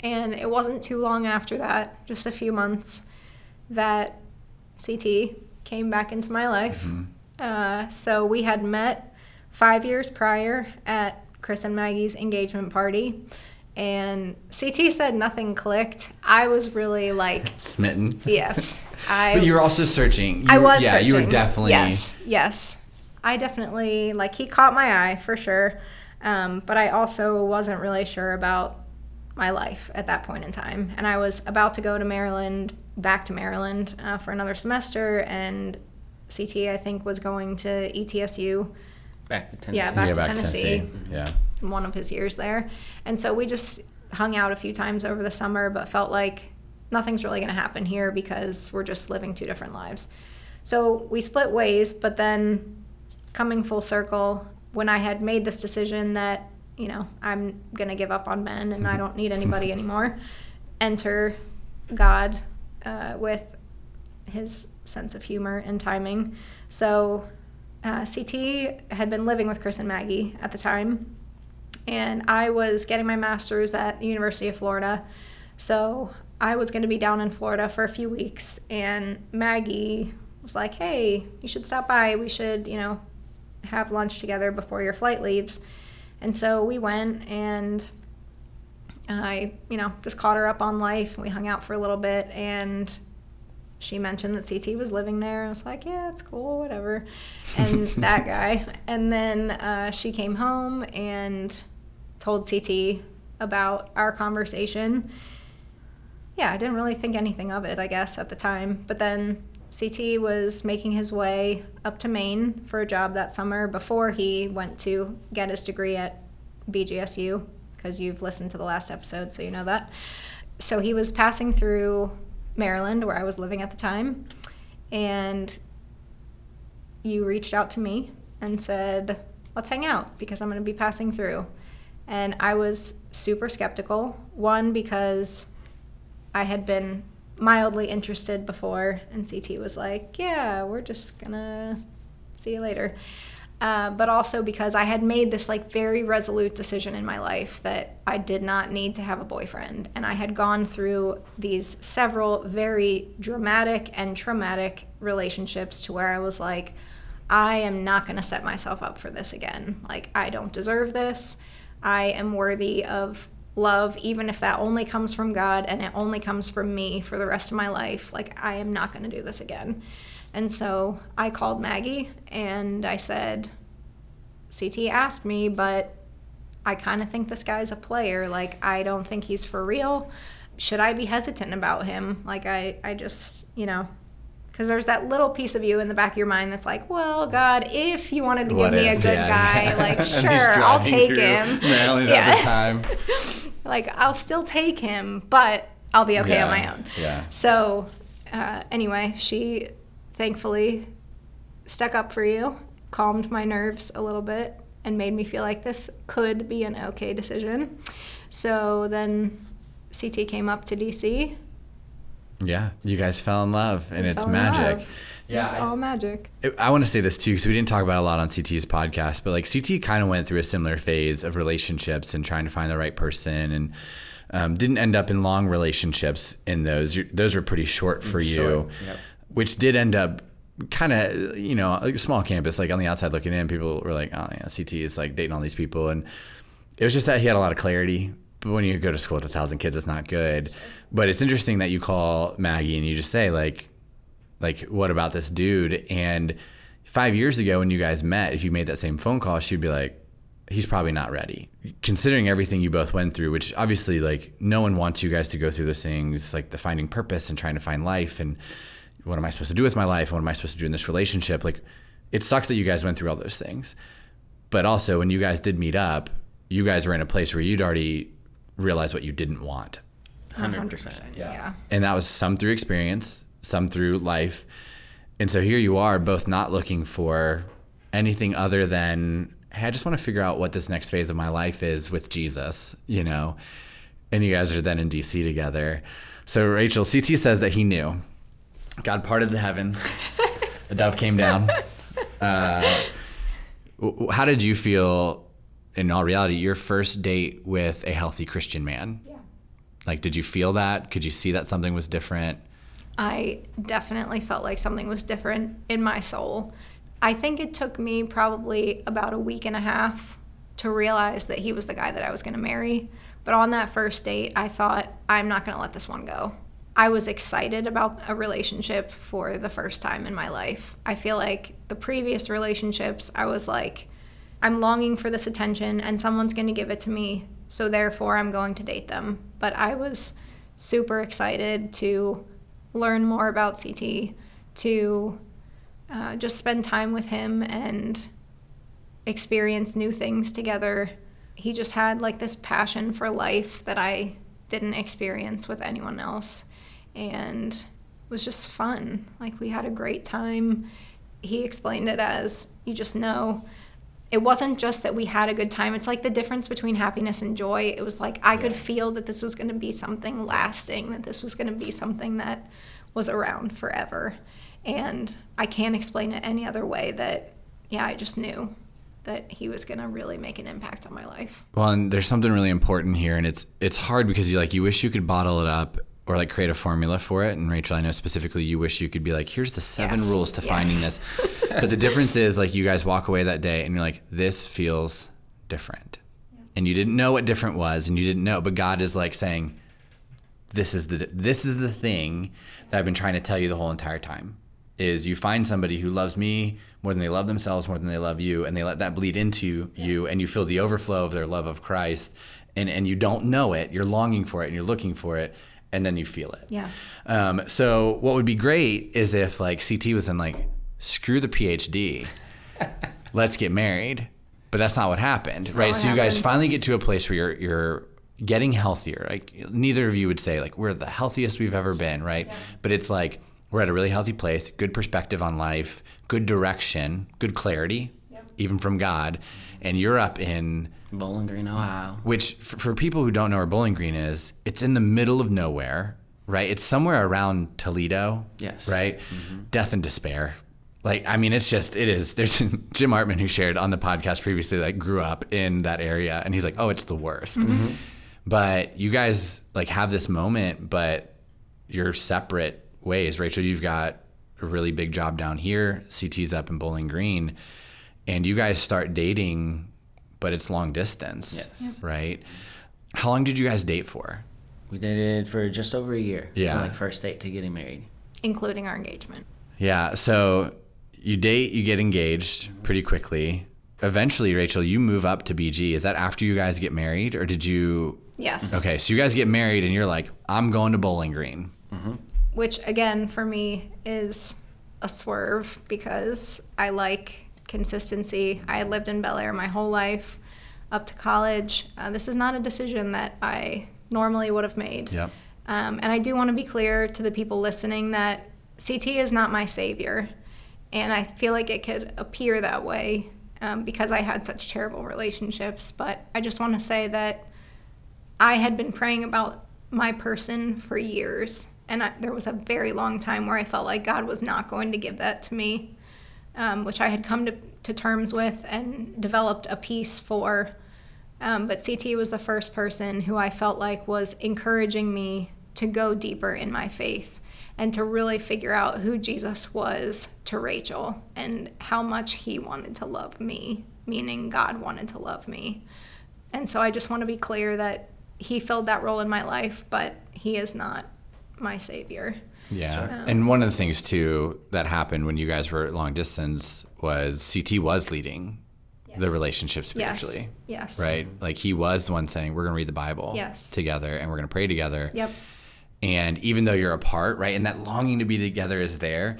And it wasn't too long after that, just a few months, that CT came back into my life. Uh, so we had met five years prior at Chris and Maggie's engagement party. And CT said nothing clicked. I was really like, Smitten. yes. I, But you were also searching. You I were- was Yeah, you were definitely. yes, yes. I definitely like he caught my eye for sure, um, but I also wasn't really sure about my life at that point in time, and I was about to go to Maryland back to Maryland uh, for another semester, and CT I think was going to ETSU Back to Tennessee. Yeah, back yeah, to back to Tennessee. Tennessee. Yeah. One of his years there. And so we just hung out a few times over the summer, but felt like nothing's really going to happen here because we're just living two different lives. So we split ways, but then coming full circle, when I had made this decision that, you know, I'm going to give up on men and I don't need anybody anymore, enter God uh, with his sense of humor and timing. So uh, CT had been living with Chris and Maggie at the time, and I was getting my master's at the University of Florida. So I was going to be down in Florida for a few weeks, and Maggie was like, "Hey, you should stop by. We should, you know, have lunch together before your flight leaves." And so we went, and I, you know, just caught her up on life. We hung out for a little bit, and she mentioned that CT was living there. I was like, yeah, it's cool, whatever. And that guy. And then uh, she came home and told CT about our conversation. Yeah, I didn't really think anything of it, I guess, at the time. But then CT was making his way up to Maine for a job that summer before he went to get his degree at BGSU, because you've listened to the last episode, so you know that. So he was passing through Maryland, where I was living at the time, and you reached out to me and said, Let's hang out because I'm going to be passing through. And I was super skeptical. One, because I had been mildly interested before, and CT was like, Yeah, we're just to see you later. Uh, but also because I had made this like very resolute decision in my life that I did not need to have a boyfriend, and I had gone through these several very dramatic and traumatic relationships to where I was like, I am not going to set myself up for this again. Like I don't deserve this. I am worthy of love, even if that only comes from God and it only comes from me for the rest of my life. Like I am not going to do this again. And so I called Maggie and I said, CT asked me, but I kind of think this guy's a player. Like, I don't think he's for real. Should I be hesitant about him? Like, I, I just, you know, because there's that little piece of you in the back of your mind that's like, well, God, if you wanted to What give me a good Yeah. guy, like, As he's sure, I'll take him. Maryland Yeah. like, I'll still take him, but I'll be okay on my own. yeah. So, uh, anyway, she thankfully stuck up for you, calmed my nerves a little bit, and made me feel like this could be an okay decision. So then CT came up to DC. Yeah, you guys fell in love, and We it's magic. Yeah, It's I- all magic. I want to say this too because we didn't talk about it a lot on CT's podcast, but like CT kind of went through a similar phase of relationships and trying to find the right person, and um, didn't end up in long relationships. In those, You're- those were pretty short for you, Short, yep. which did end up kind of you know like a small campus. Like on the outside looking in, people were like, "Oh yeah, CT is like dating all these people," and it was just that he had a lot of clarity. But when you go to school with a thousand kids, it's not good. But it's interesting that you call Maggie and you just say like, like what about this dude? And five years ago when you guys met if you made that same phone call she'd be like he's probably not ready. Considering everything you both went through which obviously like no one wants you guys to go through those things like the finding purpose and trying to find life and what am i supposed to do with my life? What am i supposed to do in this relationship? Like it sucks that you guys went through all those things. But also when you guys did meet up you guys were in a place where you'd already realized what you didn't want 100%. Yeah. and that was some through experience, some through life. And so here you are, both not looking for anything other than, hey, I just want to figure out what this next phase of my life is with Jesus, you know? And you guys are then in DC together. So Rachel, CT says that he knew. God parted the heavens, a dove came down. Uh, w- w- how did you feel, in all reality, your first date with a healthy Christian man? Yeah. Like, did you feel that? Could you see that something was different? I definitely felt like something was different in my soul. I think it took me probably about a week and a half to realize that he was the guy that I was going to marry. But on that first date, I thought, I'm not going to let this one go. I was excited about a relationship for the first time in my life. I feel like the previous relationships, I was like, I'm longing for this attention and someone's going to give it to me. So therefore, I'm going to date them. But I was super excited to learn more about CT, to uh, just spend time with him and experience new things together. He just had like this passion for life that I didn't experience with anyone else. And was just fun. Like we had a great time. He explained it as you just know it wasn't just that we had a good time. It's like the difference between happiness and joy. It was like I could feel that this was going to be something lasting, that this was going to be something that was around forever. And I can't explain it any other way that, yeah, I just knew that he was going to really make an impact on my life. Well, and there's something really important here, and it's it's hard because you like you wish you could bottle it up or like create a formula for it. And Rachel, I know specifically you wish you could be like, here's the seven Yes. rules to Yes. finding this. but the difference is like you guys walk away that day and you're like, this feels different. And you didn't know what different was, and you didn't know, but God is like saying, this is the this is the thing that I've been trying to tell you the whole entire time. Is you find somebody who loves me more than they love themselves, more than they love you, and they let that bleed into you, and you feel the overflow of their love of Christ, and and you don't know it, you're longing for it, and you're looking for it, and then you feel it. Yeah. Um, so what would be great is if like CT was in like, screw the PhD, let's get married. But that's not what happened, right? what So you guys finally get to a place where you're you're getting healthier. Like neither of you would say like we're the healthiest we've ever been, right? But it's like we're at a really healthy place, good perspective on life, good direction, good clarity, even from God, and you're up in Bowling Green, Ohio. which for, for people who don't know where Bowling Green is, it's in the middle of nowhere, right? It's somewhere around Toledo. Yes. Right? Mm-hmm. Death and despair. Like, I mean, it's just, it is. There's Jim Hartman who shared on the podcast previously that grew up in that area, and he's like, oh, it's the worst. Mm-hmm. But you guys like have this moment, but you're separate ways. Rachel, you've got a really big job down here. CT's up in Bowling Green, and you guys start dating, but it's long distance. Yes. Yep. Right. How long did you guys date for? We dated for just over a year. Yeah. From like first date to getting married. Including our engagement. Yeah. So you date, you get engaged pretty quickly. Eventually, Rachel, you move up to BG. Is that after you guys get married, or did you? Yes. Okay, so you guys get married, and you're like, I'm going to Bowling Green. Mm-hmm. which again for me is a swerve because I like consistency. I had lived in Bel Air my whole life up to college. Uh, this is not a decision that I normally would have made. Yep. Um, and I do want to be clear to the people listening that CT is not my savior. And I feel like it could appear that way um, because I had such terrible relationships. But I just want to say that I had been praying about my person for years. And I, there was a very long time where I felt like God was not going to give that to me, um, which I had come to, to terms with and developed a peace for. Um, but CT was the first person who I felt like was encouraging me to go deeper in my faith and to really figure out who Jesus was to Rachel and how much he wanted to love me, meaning God wanted to love me. And so I just want to be clear that he filled that role in my life, but he is not my savior. Yeah. Oh. And one of the things too that happened when you guys were long distance was CT was leading the relationship spiritually. Yes. Right? Mm-hmm. Like he was the one saying, We're gonna read the Bible Yes. together and we're gonna pray together. Yep. And even though you're apart, right, and that longing to be together is there,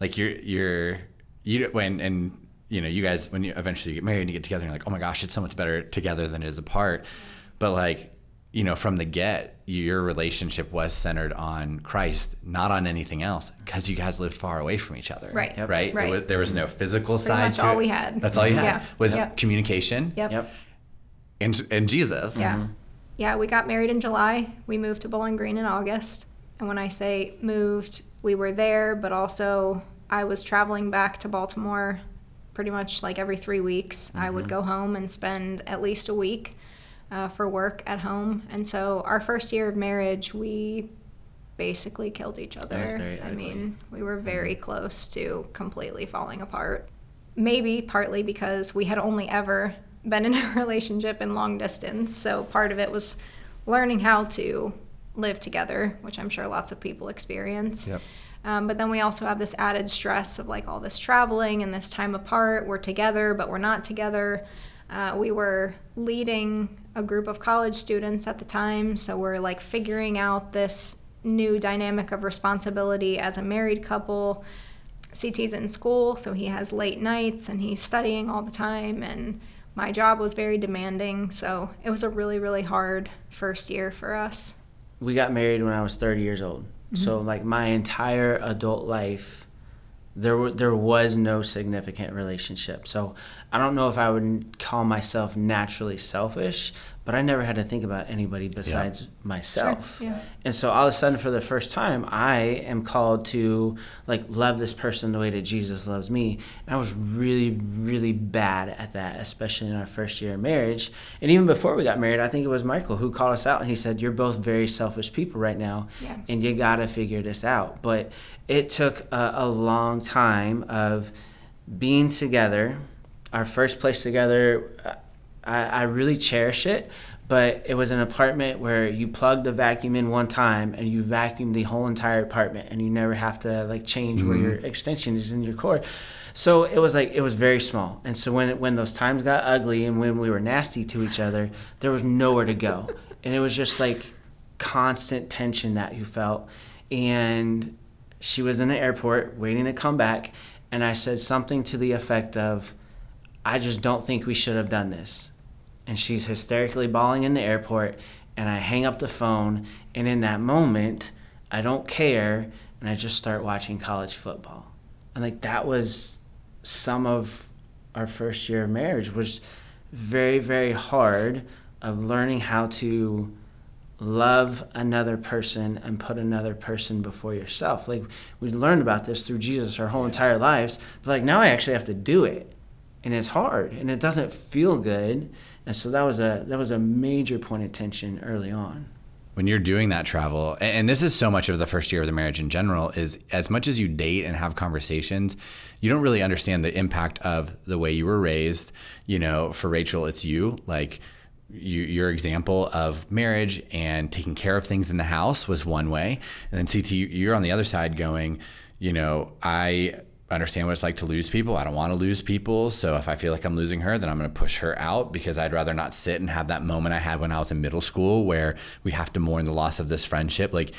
like you're you're you when and you know, you guys when you eventually get married and you get together, you're like, Oh my gosh, it's so much better together than it is apart. But like you know, from the get, your relationship was centered on Christ, not on anything else, because you guys lived far away from each other. Right. Yep. Right. Right. There was, there was no physical pretty side much to all it. we had. That's all you had Yeah. was Yep. communication Yep. Yep. and and Jesus. Yeah. Mm-hmm. Yeah, we got married in July. We moved to Bowling Green in August. And when I say moved, we were there, but also I was traveling back to Baltimore pretty much like every three weeks. I would mm-hmm. go home and spend at least a week uh, for work at home. And so our first year of marriage, we basically killed each other. I ugly. mean, we were very close to completely falling apart. Maybe partly because we had only ever been in a relationship in long distance. So part of it was learning how to live together, which I'm sure lots of people experience. Yep. Um, but then we also have this added stress of like all this traveling and this time apart. We're together, but we're not together. Uh, we were leading a group of college students at the time, so we're like figuring out this new dynamic of responsibility as a married couple. CT's in school, so he has late nights and he's studying all the time. And my job was very demanding, so it was a really, really hard first year for us. We got married when I was 30 years old. Mm-hmm. So, like, my entire adult life, there, there was no significant relationship. So, I don't know if I would call myself naturally selfish, but I never had to think about anybody besides yeah. myself. Sure. Yeah. And so all of a sudden for the first time I am called to like love this person the way that Jesus loves me. And I was really really bad at that, especially in our first year of marriage. And even before we got married, I think it was Michael who called us out and he said you're both very selfish people right now yeah. and you got to figure this out. But it took a, a long time of being together. Our first place together uh, I, I really cherish it. But it was an apartment where you plugged the vacuum in one time and you vacuum the whole entire apartment and you never have to like change mm-hmm. where your extension is in your cord. So it was like it was very small. And so when when those times got ugly and when we were nasty to each other, there was nowhere to go. And it was just like constant tension that you felt. And she was in the airport waiting to come back and I said something to the effect of I just don't think we should have done this and she's hysterically bawling in the airport and I hang up the phone and in that moment I don't care and I just start watching college football. And like that was some of our first year of marriage was very very hard of learning how to love another person and put another person before yourself. Like we learned about this through Jesus our whole entire lives, but like now I actually have to do it. And it's hard and it doesn't feel good and so that was a that was a major point of tension early on. When you're doing that travel and this is so much of the first year of the marriage in general is as much as you date and have conversations you don't really understand the impact of the way you were raised. You know for rachel it's you like you, your example of marriage and taking care of things in the house was one way. And then ct you're on the other side going you know i understand what it's like to lose people. I don't want to lose people. So if I feel like I'm losing her, then I'm going to push her out because I'd rather not sit and have that moment I had when I was in middle school where we have to mourn the loss of this friendship. Like,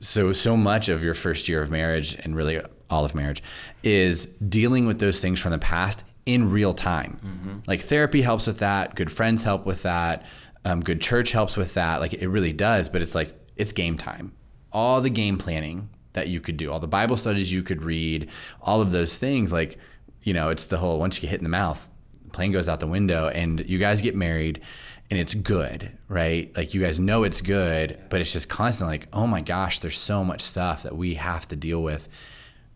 so, so much of your first year of marriage and really all of marriage is dealing with those things from the past in real time. Mm-hmm. Like, therapy helps with that, good friends help with that, um, good church helps with that. Like, it really does, but it's like, it's game time. All the game planning that you could do, all the Bible studies you could read, all of those things. Like, you know, it's the whole once you get hit in the mouth, the plane goes out the window, and you guys get married and it's good, right? Like you guys know it's good, but it's just constantly like, oh my gosh, there's so much stuff that we have to deal with.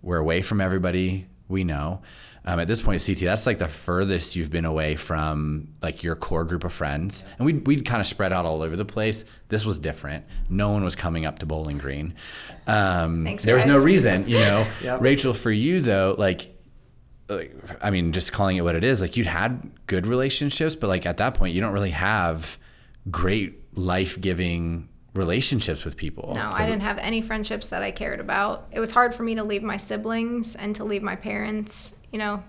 We're away from everybody we know um, at this point, CT, that's like the furthest you've been away from like your core group of friends. And we'd, we'd kind of spread out all over the place. This was different. No one was coming up to Bowling Green. Um, Thanks, there was no reason, you know. yep. Rachel, for you though, like, I mean, just calling it what it is, like you'd had good relationships, but like at that point, you don't really have great life giving relationships with people. No, I didn't have any friendships that I cared about. It was hard for me to leave my siblings and to leave my parents you know,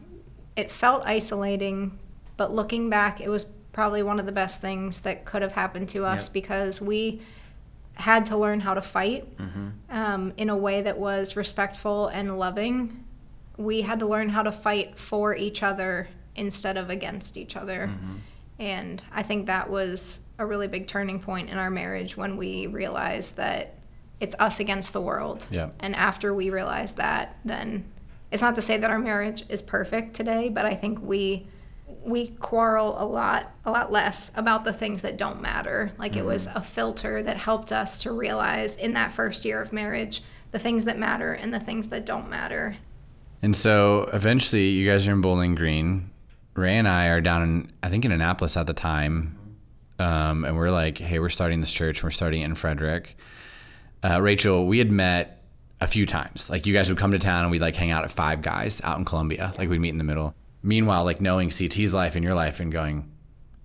it felt isolating, but looking back, it was probably one of the best things that could have happened to us yep. because we had to learn how to fight mm-hmm. um, in a way that was respectful and loving. We had to learn how to fight for each other instead of against each other. Mm-hmm. And I think that was a really big turning point in our marriage when we realized that it's us against the world. Yeah. And after we realized that, then it's not to say that our marriage is perfect today, but I think we we quarrel a lot a lot less about the things that don't matter. Like mm-hmm. it was mm-hmm. a filter that helped us to realize in that first year of marriage the things that matter and the things that don't matter. And so eventually you guys are in Bowling Green. Ray and I are down in I think in Annapolis at the time. Um, and we're like, hey, we're starting this church. We're starting it in Frederick. Uh, Rachel, we had met a few times. Like you guys would come to town and we'd like hang out at Five Guys out in Columbia. Like we'd meet in the middle. Meanwhile, like knowing CT's life and your life and going,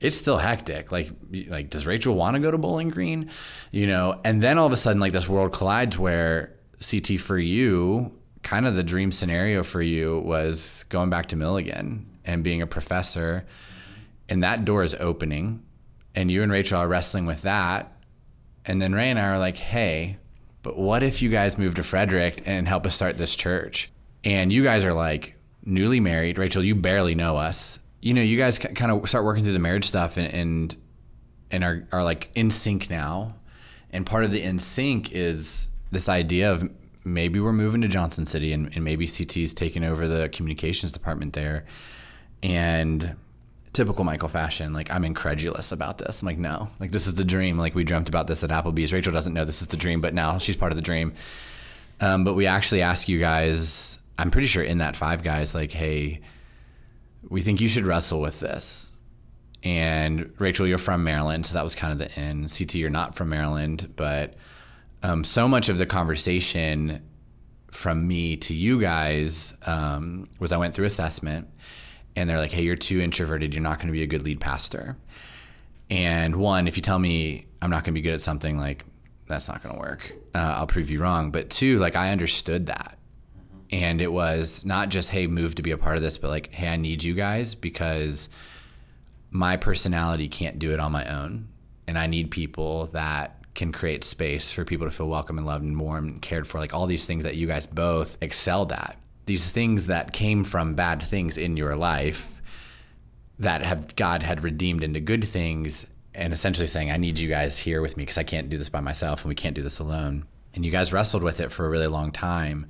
it's still hectic. Like, like does Rachel want to go to Bowling Green? You know, and then all of a sudden, like this world collides where CT for you, kind of the dream scenario for you was going back to Milligan and being a professor, and that door is opening, and you and Rachel are wrestling with that, and then Ray and I are like, hey, but what if you guys move to Frederick and help us start this church? And you guys are like newly married. Rachel, you barely know us. You know, you guys kind of start working through the marriage stuff and, and, and are, are like in sync now. And part of the in sync is this idea of maybe we're moving to Johnson City and, and maybe CT's taking over the communications department there. And typical Michael fashion, like I'm incredulous about this. I'm like, no, like this is the dream. Like we dreamt about this at Applebee's. Rachel doesn't know this is the dream, but now she's part of the dream. Um, but we actually ask you guys, I'm pretty sure in that five guys, like, hey, we think you should wrestle with this. And Rachel, you're from Maryland, so that was kind of the end. CT, you're not from Maryland, but um, so much of the conversation from me to you guys um, was I went through assessment and they're like, hey, you're too introverted. You're not going to be a good lead pastor. And one, if you tell me I'm not going to be good at something, like that's not going to work. Uh, I'll prove you wrong. But two, like I understood that. And it was not just, hey, move to be a part of this, but like, hey, I need you guys because my personality can't do it on my own. And I need people that can create space for people to feel welcome and loved and warm and cared for. Like all these things that you guys both excelled at these things that came from bad things in your life that have God had redeemed into good things and essentially saying, I need you guys here with me because I can't do this by myself and we can't do this alone. And you guys wrestled with it for a really long time.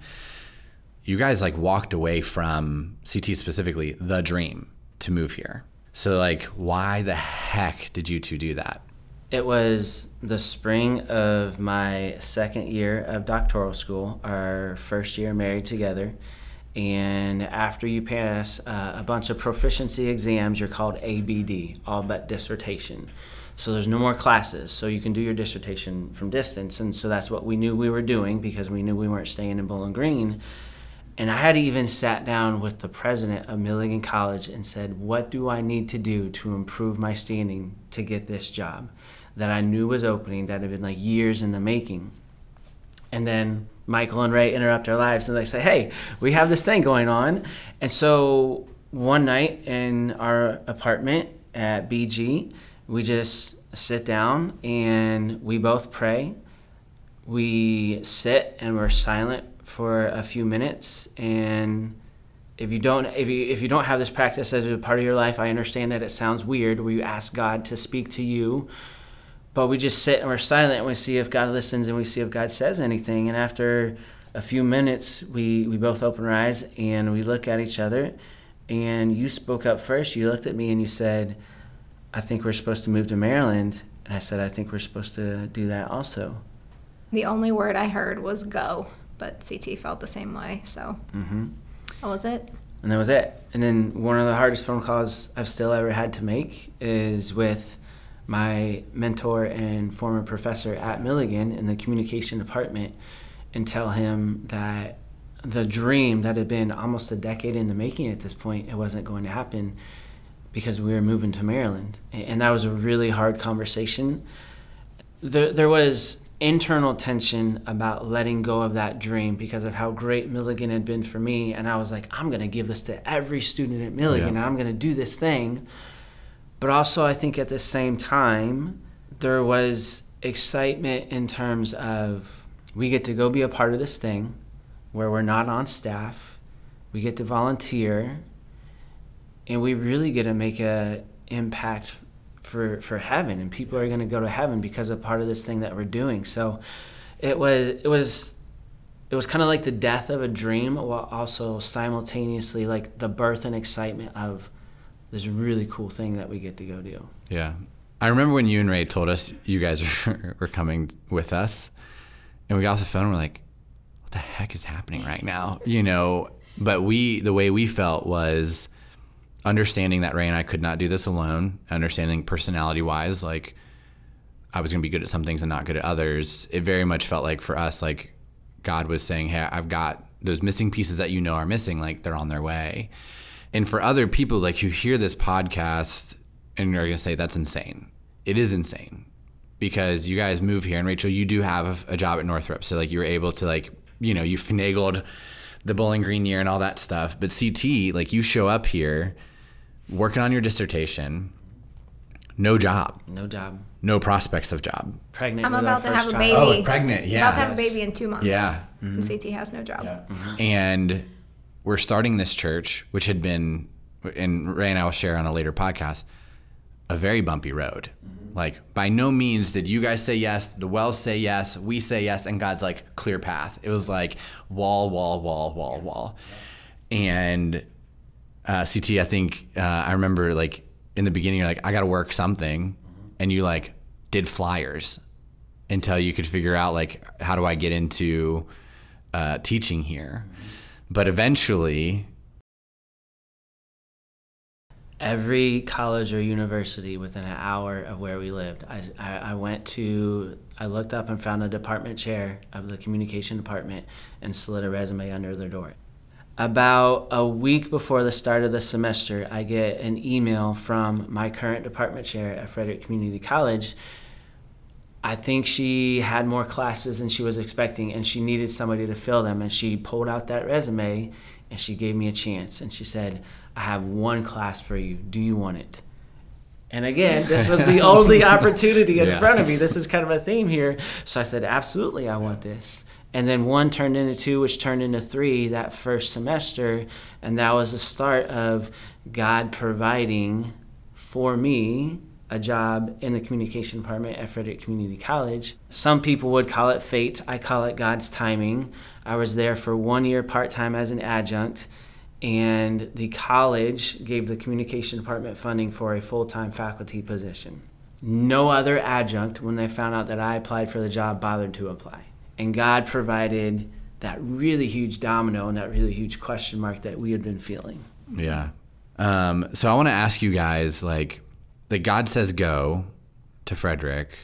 You guys like walked away from CT specifically, the dream to move here. So, like, why the heck did you two do that? It was the spring of my second year of doctoral school, our first year married together and after you pass uh, a bunch of proficiency exams, you're called ABD, all but dissertation. So there's no more classes, so you can do your dissertation from distance. And so that's what we knew we were doing because we knew we weren't staying in Bowling Green. And I had even sat down with the president of Milligan College and said, What do I need to do to improve my standing to get this job that I knew was opening that had been like years in the making? And then Michael and Ray interrupt our lives and they say, "Hey, we have this thing going on." And so one night in our apartment at BG, we just sit down and we both pray. We sit and we're silent for a few minutes and if you don't if you if you don't have this practice as a part of your life, I understand that it sounds weird where you ask God to speak to you but we just sit and we're silent and we see if God listens and we see if God says anything. And after a few minutes, we, we both open our eyes and we look at each other. And you spoke up first. You looked at me and you said, I think we're supposed to move to Maryland. And I said, I think we're supposed to do that also. The only word I heard was go, but CT felt the same way. So mm-hmm. that was it. And that was it. And then one of the hardest phone calls I've still ever had to make is with my mentor and former professor at Milligan in the communication department and tell him that the dream that had been almost a decade in the making at this point, it wasn't going to happen because we were moving to Maryland. And that was a really hard conversation. There, there was internal tension about letting go of that dream because of how great Milligan had been for me. And I was like, I'm going to give this to every student at Milligan yeah. and I'm going to do this thing. But also, I think at the same time, there was excitement in terms of we get to go be a part of this thing where we're not on staff, we get to volunteer, and we really get to make an impact for, for heaven. And people are going to go to heaven because of part of this thing that we're doing. So it was, it was, it was kind of like the death of a dream while also simultaneously like the birth and excitement of this really cool thing that we get to go do. Yeah. I remember when you and Ray told us you guys were coming with us, and we got off the phone and we're like, what the heck is happening right now? You know, but we, the way we felt was understanding that Ray and I could not do this alone, understanding personality wise, like I was going to be good at some things and not good at others. It very much felt like for us, like God was saying, Hey, I've got those missing pieces that you know are missing, like they're on their way. And for other people, like who hear this podcast and are gonna say that's insane. It is insane because you guys move here, and Rachel, you do have a job at Northrop, so like you were able to like you know you finagled the Bowling Green year and all that stuff. But CT, like you show up here, working on your dissertation, no job, No job. no prospects of job. Pregnant. I'm about to have first a child. Oh, baby. Oh, pregnant, yeah. About to have a baby in two months. Yeah. And CT has no job. And we're starting this church, which had been, and Ray and I will share on a later podcast, a very bumpy road. Like, by no means did you guys say yes, the wells say yes, we say yes, and God's like, clear path. It was like wall, wall, wall, wall, wall. And uh, CT, I think, uh, I remember like in the beginning, you're like, I got to work something. And you like did flyers until you could figure out like, how do I get into uh, teaching here? But eventually, every college or university within an hour of where we lived. I, I, I went to, I looked up and found a department chair of the communication department and slid a resume under their door. About a week before the start of the semester, I get an email from my current department chair at Frederick Community College. I think she had more classes than she was expecting, and she needed somebody to fill them. And she pulled out that resume and she gave me a chance. And she said, I have one class for you. Do you want it? And again, this was the only opportunity in Yeah. front of me. This is kind of a theme here. So I said, Absolutely, I want this. And then one turned into two, which turned into three that first semester. And that was the start of God providing for me a job in the communication department at Frederick Community College. Some people would call it fate. I call it God's timing. I was there for one year part time as an adjunct, and the college gave the communication department funding for a full time faculty position. No other adjunct, when they found out that I applied for the job, bothered to apply. And God provided that really huge domino and that really huge question mark that we had been feeling. yeah. Um, so I want to ask you guys, like, that God says go to Frederick.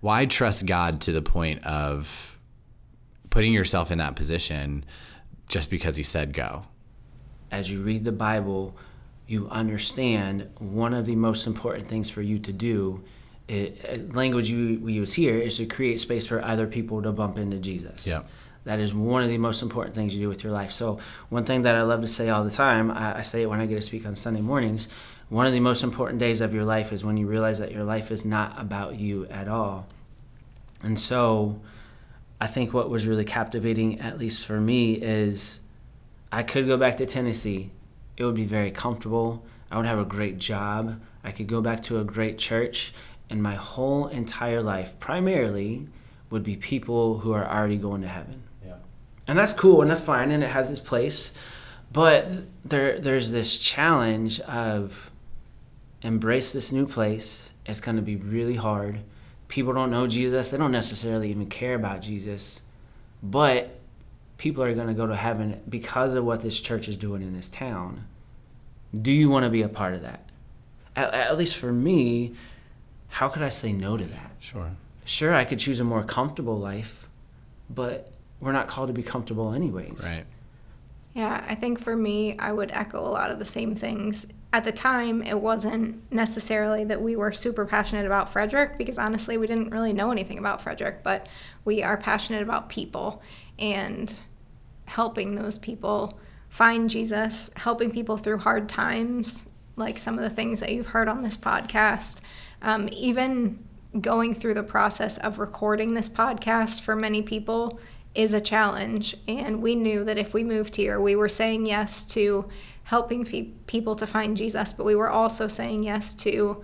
Why trust God to the point of putting yourself in that position just because He said go? as you read the Bible, you understand one of the most important things for you to do. It, uh, language you, we use here is to create space for other people to bump into Jesus. Yeah. That is one of the most important things you do with your life. So, one thing that I love to say all the time, I, I say it when I get to speak on Sunday mornings. One of the most important days of your life is when you realize that your life is not about you at all. And so, I think what was really captivating, at least for me, is I could go back to Tennessee. It would be very comfortable. I would have a great job. I could go back to a great church. And my whole entire life, primarily, would be people who are already going to heaven. Yeah. And that's cool and that's fine and it has its place. But there there's this challenge of embrace this new place. It's going to be really hard. People don't know Jesus. They don't necessarily even care about Jesus. But people are going to go to heaven because of what this church is doing in this town. Do you want to be a part of that? At, at least for me, how could I say no to that? Sure. Sure, I could choose a more comfortable life, but we're not called to be comfortable anyways. Right. Yeah, I think for me, I would echo a lot of the same things. At the time, it wasn't necessarily that we were super passionate about Frederick because honestly, we didn't really know anything about Frederick, but we are passionate about people and helping those people find Jesus, helping people through hard times, like some of the things that you've heard on this podcast. Um, even going through the process of recording this podcast for many people is a challenge. And we knew that if we moved here, we were saying yes to helping fe- people to find Jesus, but we were also saying yes to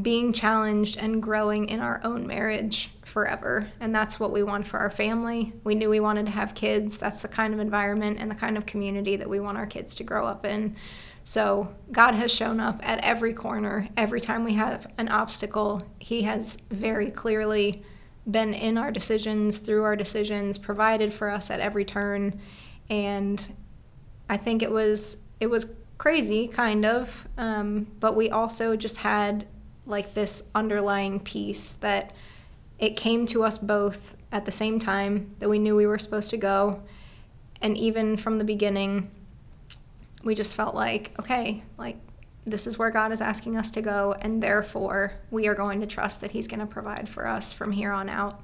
being challenged and growing in our own marriage forever. And that's what we want for our family. We knew we wanted to have kids. That's the kind of environment and the kind of community that we want our kids to grow up in. So God has shown up at every corner. Every time we have an obstacle, He has very clearly been in our decisions, through our decisions, provided for us at every turn. And I think it was it was crazy, kind of, um, but we also just had like this underlying peace that it came to us both at the same time that we knew we were supposed to go, and even from the beginning, we just felt like okay, like this is where God is asking us to go, and therefore we are going to trust that He's going to provide for us from here on out.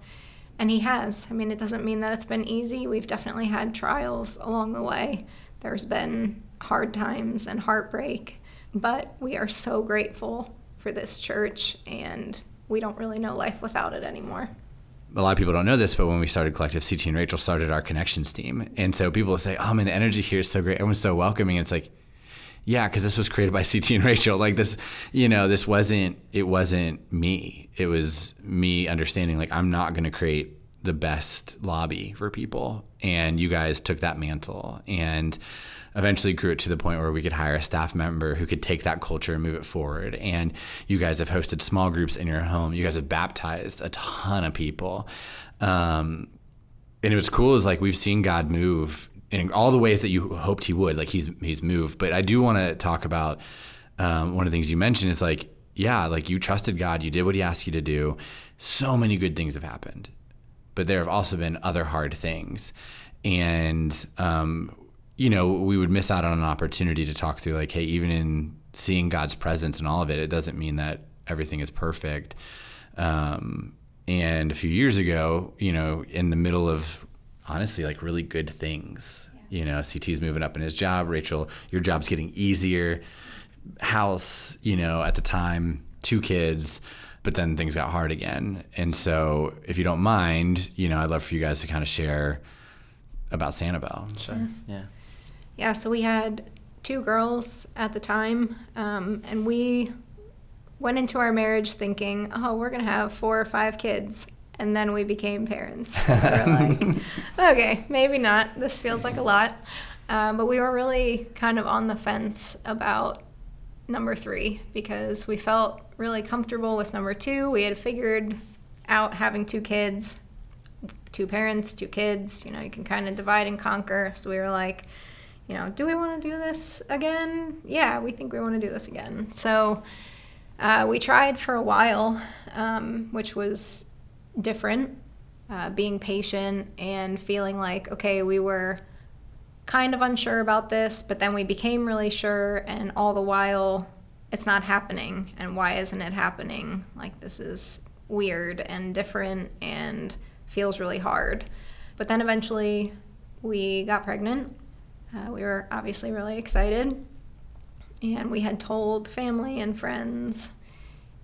And He has. I mean, it doesn't mean that it's been easy. We've definitely had trials along the way. There's been hard times and heartbreak, but we are so grateful for this church, and we don't really know life without it anymore. A lot of people don't know this, but when we started Collective, CT and Rachel started our connections team. And so people say, Oh man, the energy here is so great. Everyone's so welcoming. It's like, yeah, because this was created by CT and Rachel. Like this, you know, this wasn't it wasn't me. It was me understanding like I'm not going to create the best lobby for people, and you guys took that mantle and eventually grew it to the point where we could hire a staff member who could take that culture and move it forward. And you guys have hosted small groups in your home. You guys have baptized a ton of people. Um, and what's cool is like we've seen God move in all the ways that you hoped he would. Like he's he's moved. But I do want to talk about um, one of the things you mentioned is like yeah, like you trusted God, you did what he asked you to do. So many good things have happened, but there have also been other hard things, and um, you know we would miss out on an opportunity to talk through like hey, even in seeing God's presence and all of it, it doesn't mean that everything is perfect. Um, and a few years ago, you know, in the middle of honestly like really good things. Yeah. You know, CT's moving up in his job. Rachel, your job's getting easier. House, you know, at the time, two kids, but then things got hard again. And so, if you don't mind, you know, I'd love for you guys to kind of share about Sanibel. Sure. Yeah. Yeah. So we had two girls at the time, um, and we went into our marriage thinking, oh, we're going to have four or five kids and then we became parents. we like, okay, maybe not. This feels like a lot. Um, but we were really kind of on the fence about number three because we felt really comfortable with number two. We had figured out having two kids, two parents, two kids. You know, you can kind of divide and conquer. So we were like, you know, do we want to do this again? Yeah, we think we want to do this again. So uh, we tried for a while, um, which was different, uh, being patient and feeling like, okay, we were kind of unsure about this, but then we became really sure, and all the while, it's not happening. And why isn't it happening? Like, this is weird and different and feels really hard. But then eventually, we got pregnant. Uh, we were obviously really excited. And we had told family and friends.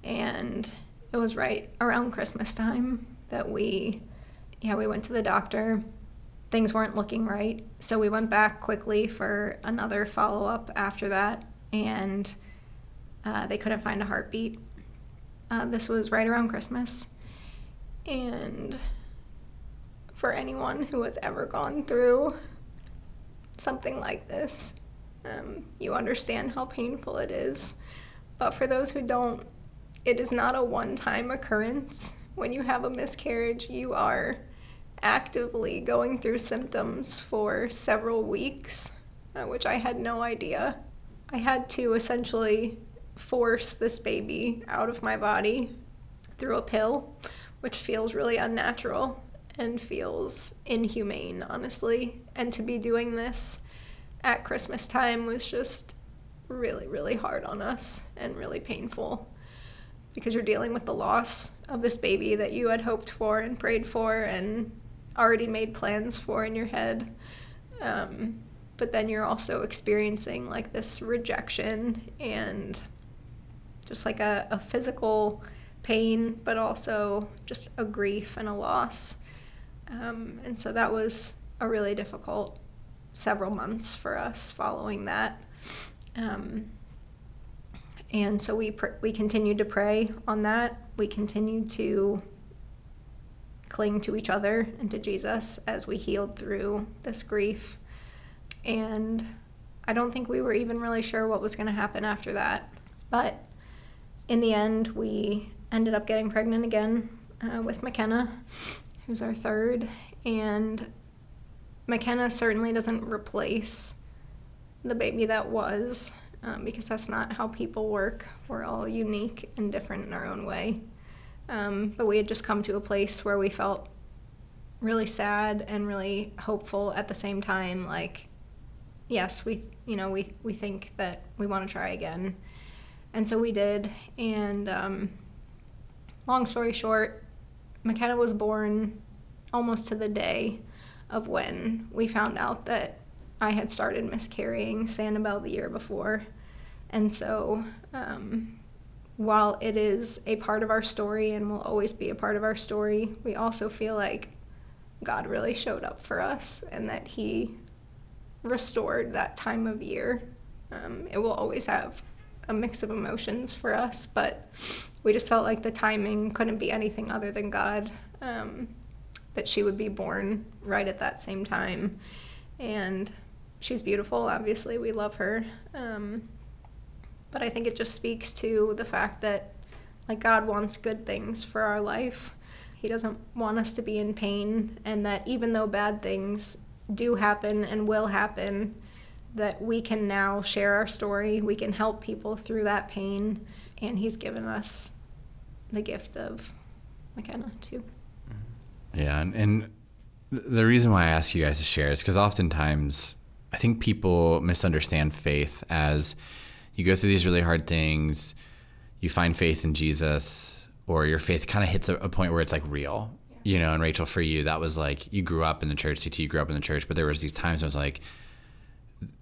And it was right around Christmas time that we, yeah, we went to the doctor. Things weren't looking right. So we went back quickly for another follow up after that, and uh, they couldn't find a heartbeat. Uh, this was right around Christmas. And for anyone who has ever gone through something like this, um, you understand how painful it is. But for those who don't, it is not a one time occurrence. When you have a miscarriage, you are actively going through symptoms for several weeks, uh, which I had no idea. I had to essentially force this baby out of my body through a pill, which feels really unnatural and feels inhumane, honestly. And to be doing this at Christmas time was just really, really hard on us and really painful because you're dealing with the loss of this baby that you had hoped for and prayed for and already made plans for in your head. Um, but then you're also experiencing like this rejection and just like a, a physical pain, but also just a grief and a loss. Um, and so that was a really difficult several months for us following that. Um, and so we pr- we continued to pray on that. We continued to cling to each other and to Jesus as we healed through this grief. And I don't think we were even really sure what was going to happen after that. But in the end, we ended up getting pregnant again uh, with McKenna, who's our third. And McKenna certainly doesn't replace the baby that was um, because that's not how people work. We're all unique and different in our own way. Um, but we had just come to a place where we felt really sad and really hopeful at the same time. Like, yes, we, you know, we, we think that we want to try again. And so we did. And um, long story short, McKenna was born almost to the day of when we found out that I had started miscarrying Sanibel the year before. And so um, while it is a part of our story and will always be a part of our story, we also feel like God really showed up for us and that He restored that time of year. Um, it will always have a mix of emotions for us, but we just felt like the timing couldn't be anything other than God. Um, that she would be born right at that same time. And she's beautiful, obviously, we love her. Um, but I think it just speaks to the fact that, like, God wants good things for our life. He doesn't want us to be in pain, and that even though bad things do happen and will happen, that we can now share our story, we can help people through that pain, and He's given us the gift of McKenna, too. Mm-hmm. Yeah, and, and the reason why I ask you guys to share is because oftentimes I think people misunderstand faith as you go through these really hard things, you find faith in Jesus, or your faith kind of hits a, a, point where it's like real. You know, and Rachel, for you, that was like you grew up in the church. CT, you grew up in the church, but there was these times I was like,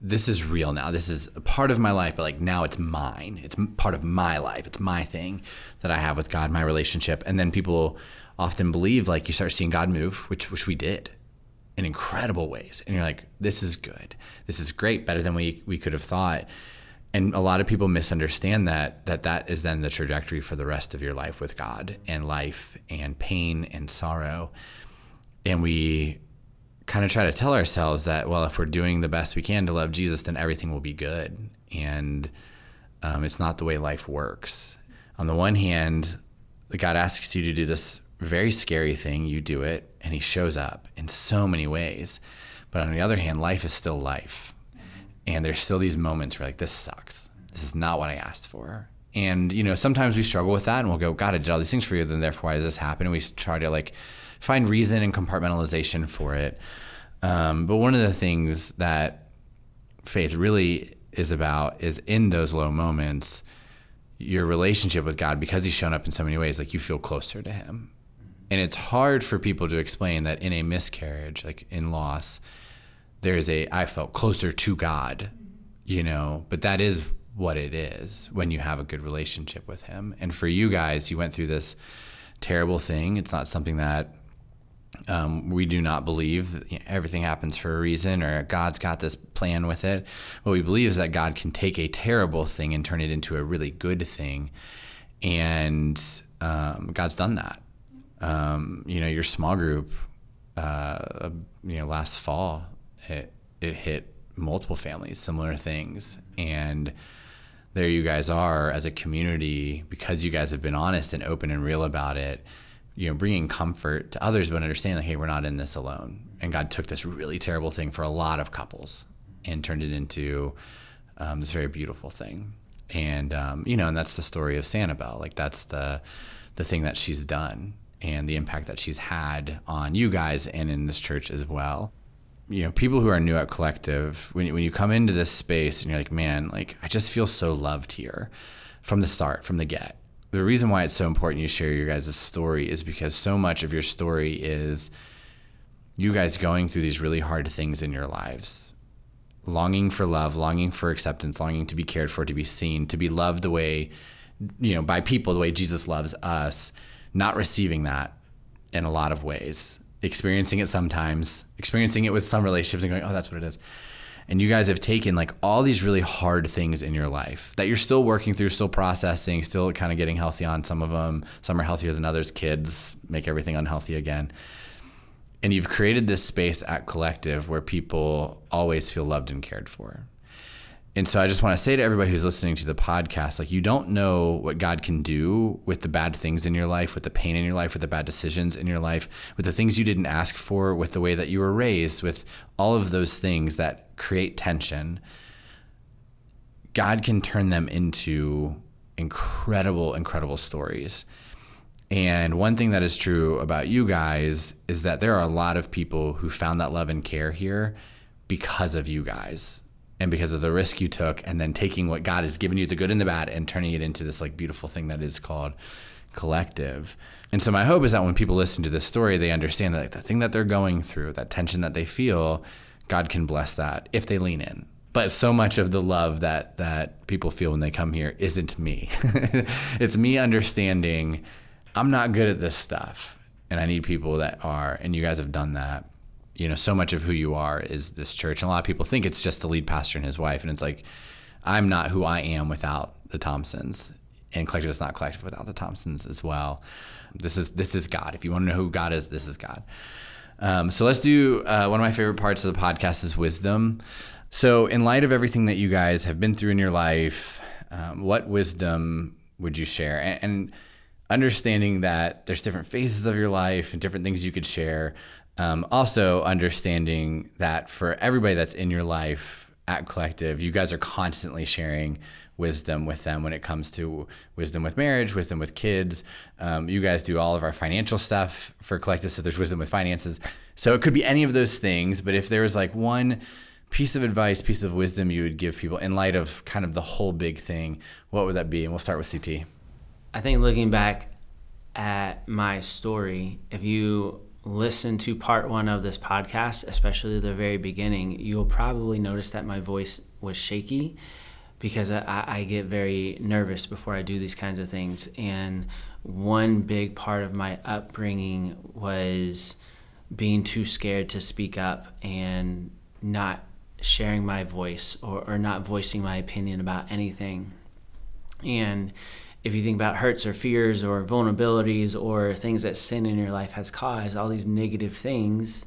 this is real now. This is a part of my life, but like now it's mine. It's part of my life. It's my thing that I have with God, my relationship. And then people often believe like you start seeing God move, which which we did in incredible ways. And you're like, this is good. This is great, better than we we could have thought. And a lot of people misunderstand that that that is then the trajectory for the rest of your life with God and life and pain and sorrow. And we kind of try to tell ourselves that well, if we're doing the best we can to love Jesus, then everything will be good. And um, it's not the way life works. On the one hand, God asks you to do this very scary thing, you do it, and he shows up in so many ways. But on the other hand, life is still life. And there's still these moments where like this sucks. This is not what I asked for. And you know, sometimes we struggle with that and we'll go, God, I did all these things for you, then therefore why does this happen? And we try to like find reason and compartmentalization for it. Um, but one of the things that faith really is about is in those low moments, your relationship with God, because He's shown up in so many ways, like you feel closer to Him. And it's hard for people to explain that in a miscarriage like in loss there's a i felt closer to god you know? But that is what it is when you have a good relationship with him. And for you guys you went through this terrible thing. It's not something that um, we do not believe you know, everything happens for a reason or God's got this plan with it. What we believe is that God can take a terrible thing and turn it into a really good thing. And um, God's done that um, you know, your small group, uh, you know, last fall, it, it hit multiple families, similar things. And there you guys are as a community because you guys have been honest and open and real about it, you know, bringing comfort to others, but understanding, like, hey, we're not in this alone. And God took this really terrible thing for a lot of couples and turned it into um, this very beautiful thing. And, um, you know, and that's the story of Sanibel. Like, that's the, the thing that she's done and the impact that she's had on you guys and in this church as well. You know, people who are new at Collective, when, when you come into this space and you're like, man, like, I just feel so loved here from the start, from the get. The reason why it's so important you share your guys' story is because so much of your story is you guys going through these really hard things in your lives longing for love, longing for acceptance, longing to be cared for, to be seen, to be loved the way, you know, by people, the way Jesus loves us not receiving that in a lot of ways, experiencing it sometimes, experiencing it with some relationships and going, oh, that's what it is. And you guys have taken like all these really hard things in your life that you're still working through, still processing, still kind of getting healthy on some of them. Some are healthier than others. Kids make everything unhealthy again. And you've created this space at Collective where people always feel loved and cared for and so I just want to say to everybody who's listening to the podcast, like you don't know what God can do with the bad things in your life, with the pain in your life, with the bad decisions in your life, with the things you didn't ask for, with the way that you were raised, with all of those things that create tension. God can turn them into incredible, incredible stories. And one thing that is true about you guys is that there are a lot of people who found that love and care here because of you guys and because of the risk you took and then taking what God has given you, the good and the bad, and turning it into this like beautiful thing that is called collective. And so my hope is that when people listen to this story, they understand that like, the thing that they're going through, that tension that they feel, God can bless that if they lean in. but so much of the love that that people feel when they come here isn't me. it's me understanding I'm not good at this stuff and I need people that are and you guys have done that. You know, so much of who you are is this church. And a lot of people think it's just the lead pastor and his wife and it's like I'm not who I am without the Thompsons. And collective is not collective without the Thompsons as well. This is this is God. If you want to know who God is, this is God. Um, so let's do uh, one of my favorite parts of the podcast is wisdom. So, in light of everything that you guys have been through in your life, um, what wisdom would you share? And, and, understanding that there's different phases of your life and different things you could share. Um, also, understanding that for everybody that's in your life at Collective, you guys are constantly sharing wisdom with them when it comes to wisdom with marriage, wisdom with kids. Um, you guys do all of our financial stuff for Collective, so there's wisdom with finances. So it could be any of those things, but if there was like one piece of advice, piece of wisdom you would give people in light of kind of the whole big thing, what would that be? And we'll start with CT. I think looking back at my story, if you listen to part one of this podcast, especially the very beginning, you'll probably notice that my voice was shaky because I, I, get very nervous before I do these kinds of things. And one big part of my upbringing was being too scared to speak up and not sharing my voice or, or not voicing my opinion about anything. And if you think about hurts or fears or vulnerabilities or things that sin in your life has caused, all these negative things,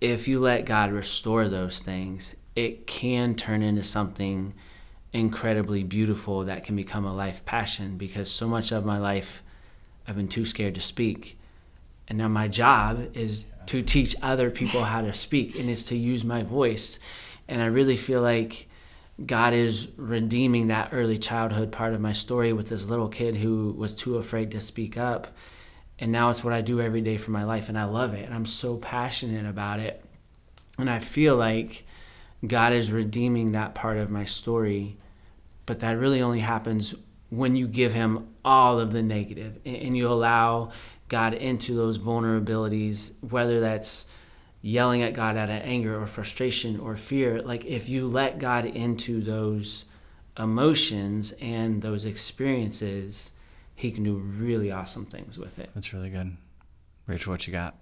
if you let God restore those things, it can turn into something incredibly beautiful that can become a life passion because so much of my life I've been too scared to speak. And now my job is to teach other people how to speak and it's to use my voice. And I really feel like God is redeeming that early childhood part of my story with this little kid who was too afraid to speak up. And now it's what I do every day for my life and I love it. And I'm so passionate about it. And I feel like God is redeeming that part of my story but that really only happens when you give him all of the negative and you allow God into those vulnerabilities, whether that's yelling at God out of anger or frustration or fear. Like if you let God into those emotions and those experiences, he can do really awesome things with it. That's really good. Rachel, what you got?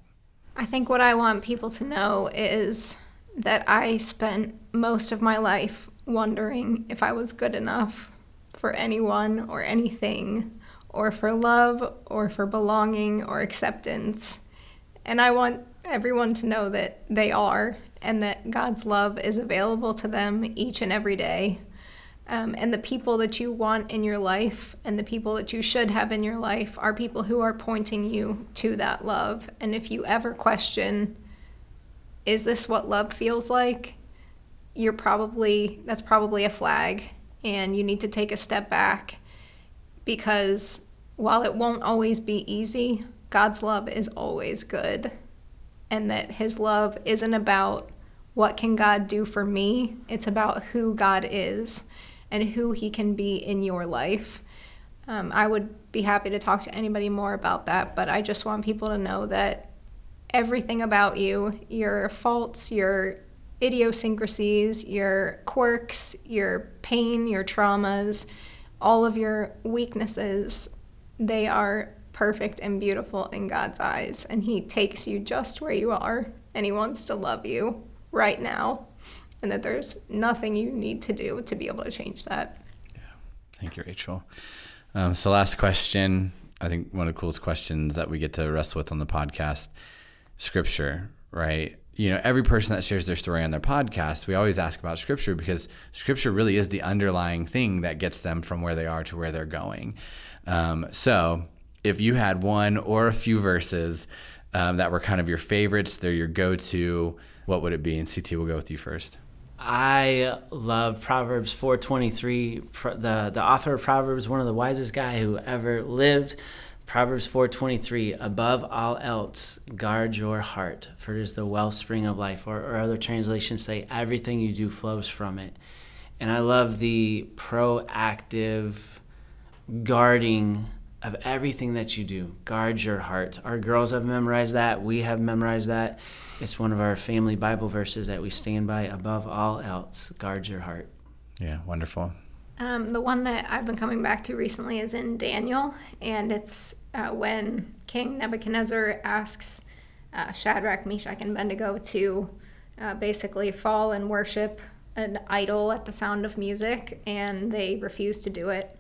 I think what I want people to know is that I spent most of my life wondering if I was good enough for anyone or anything, or for love, or for belonging, or acceptance. And I want everyone to know that they are, and that God's love is available to them each and every day. Um, and the people that you want in your life and the people that you should have in your life are people who are pointing you to that love. And if you ever question, is this what love feels like? You're probably that's probably a flag and you need to take a step back because while it won't always be easy, God's love is always good. And that his love isn't about what can God do for me? It's about who God is and who he can be in your life. Um, I would be happy to talk to anybody more about that, but I just want people to know that everything about you, your faults, your idiosyncrasies, your quirks, your pain, your traumas, all of your weaknesses, they are perfect and beautiful in God's eyes. And He takes you just where you are and He wants to love you right now. And that there's nothing you need to do to be able to change that. Yeah. Thank you, Rachel. Um, so, last question. I think one of the coolest questions that we get to wrestle with on the podcast scripture, right? You know, every person that shares their story on their podcast, we always ask about scripture because scripture really is the underlying thing that gets them from where they are to where they're going. Um, so, if you had one or a few verses um, that were kind of your favorites, they're your go to, what would it be? And CT will go with you first. I love Proverbs 4:23. The the author of Proverbs, one of the wisest guy who ever lived. Proverbs 4:23 above all else guard your heart for it is the wellspring of life or, or other translations say everything you do flows from it. And I love the proactive guarding of everything that you do. Guard your heart. Our girls have memorized that. We have memorized that. It's one of our family Bible verses that we stand by above all else. Guard your heart. Yeah, wonderful. Um, the one that I've been coming back to recently is in Daniel, and it's uh, when King Nebuchadnezzar asks uh, Shadrach, Meshach, and Abednego to uh, basically fall and worship an idol at the sound of music, and they refuse to do it.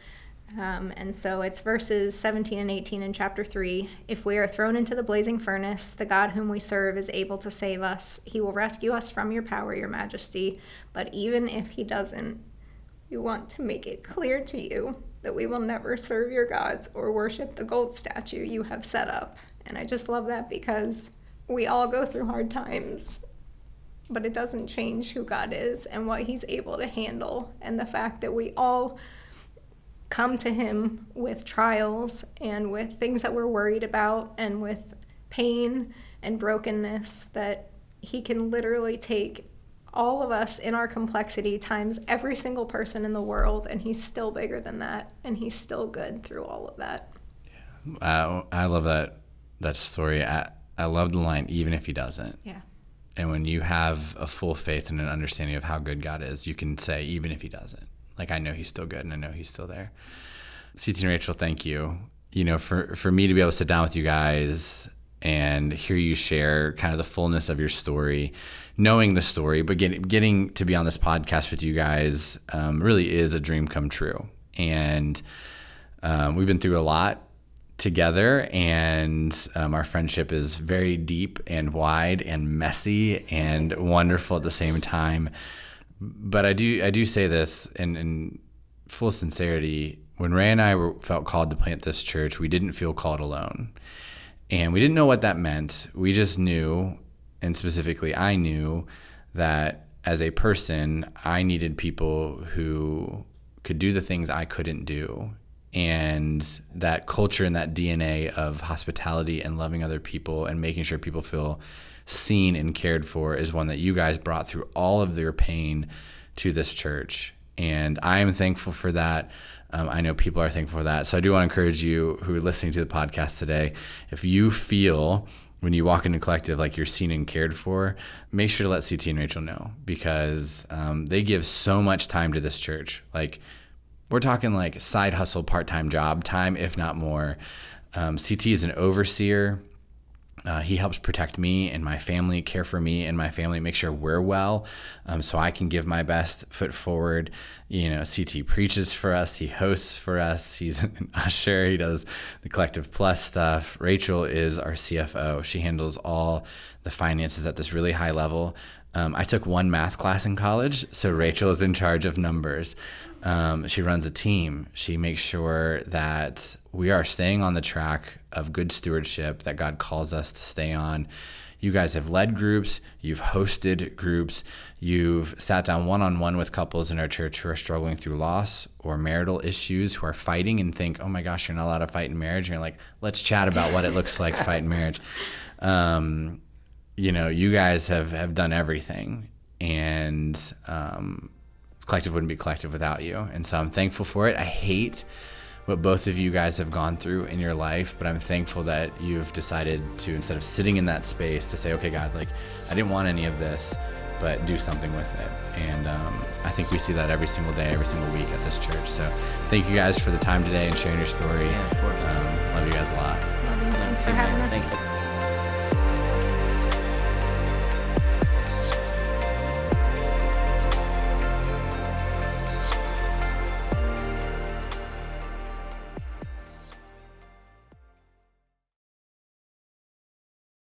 Um, and so it's verses 17 and 18 in chapter 3. If we are thrown into the blazing furnace, the God whom we serve is able to save us. He will rescue us from your power, your majesty. But even if he doesn't, we want to make it clear to you that we will never serve your gods or worship the gold statue you have set up. And I just love that because we all go through hard times, but it doesn't change who God is and what he's able to handle. And the fact that we all come to him with trials and with things that we're worried about and with pain and brokenness that he can literally take all of us in our complexity times every single person in the world and he's still bigger than that and he's still good through all of that. Uh, i love that that story. I, I love the line even if he doesn't. Yeah. And when you have a full faith and an understanding of how good god is you can say even if he doesn't. Like I know he's still good and I know he's still there. CT and Rachel, thank you. You know, for for me to be able to sit down with you guys and hear you share kind of the fullness of your story, knowing the story, but getting getting to be on this podcast with you guys um, really is a dream come true. And um, we've been through a lot together, and um, our friendship is very deep and wide and messy and wonderful at the same time but I do I do say this in, in full sincerity. When Ray and I were, felt called to plant this church, we didn't feel called alone, and we didn't know what that meant. We just knew, and specifically, I knew that as a person, I needed people who could do the things I couldn't do. And that culture and that DNA of hospitality and loving other people and making sure people feel seen and cared for is one that you guys brought through all of their pain to this church. And I am thankful for that. Um, I know people are thankful for that. So I do want to encourage you who are listening to the podcast today if you feel when you walk into collective like you're seen and cared for make sure to let ct and rachel know because um, they give so much time to this church. Like we're talking like side hustle part-time job time if not more. Um, ct is an overseer uh, he helps protect me and my family, care for me and my family, make sure we're well, um, so I can give my best foot forward. You know, CT preaches for us, he hosts for us, he's an usher, he does the Collective Plus stuff. Rachel is our CFO. She handles all the finances at this really high level. Um, I took one math class in college, so Rachel is in charge of numbers. Um, she runs a team. She makes sure that we are staying on the track of good stewardship that God calls us to stay on. You guys have led groups, you've hosted groups, you've sat down one on one with couples in our church who are struggling through loss or marital issues, who are fighting and think, oh my gosh, you're not allowed to fight in marriage. And you're like, let's chat about what it looks like to fight in marriage. Um, you know, you guys have, have done everything. And um, collective wouldn't be collective without you. And so I'm thankful for it. I hate what both of you guys have gone through in your life, but I'm thankful that you've decided to, instead of sitting in that space, to say, okay, God, like, I didn't want any of this, but do something with it. And um, I think we see that every single day, every single week at this church. So thank you guys for the time today and sharing your story. Yeah, of course. Um, love you guys a lot. Love you. Thanks for having us. Thank you.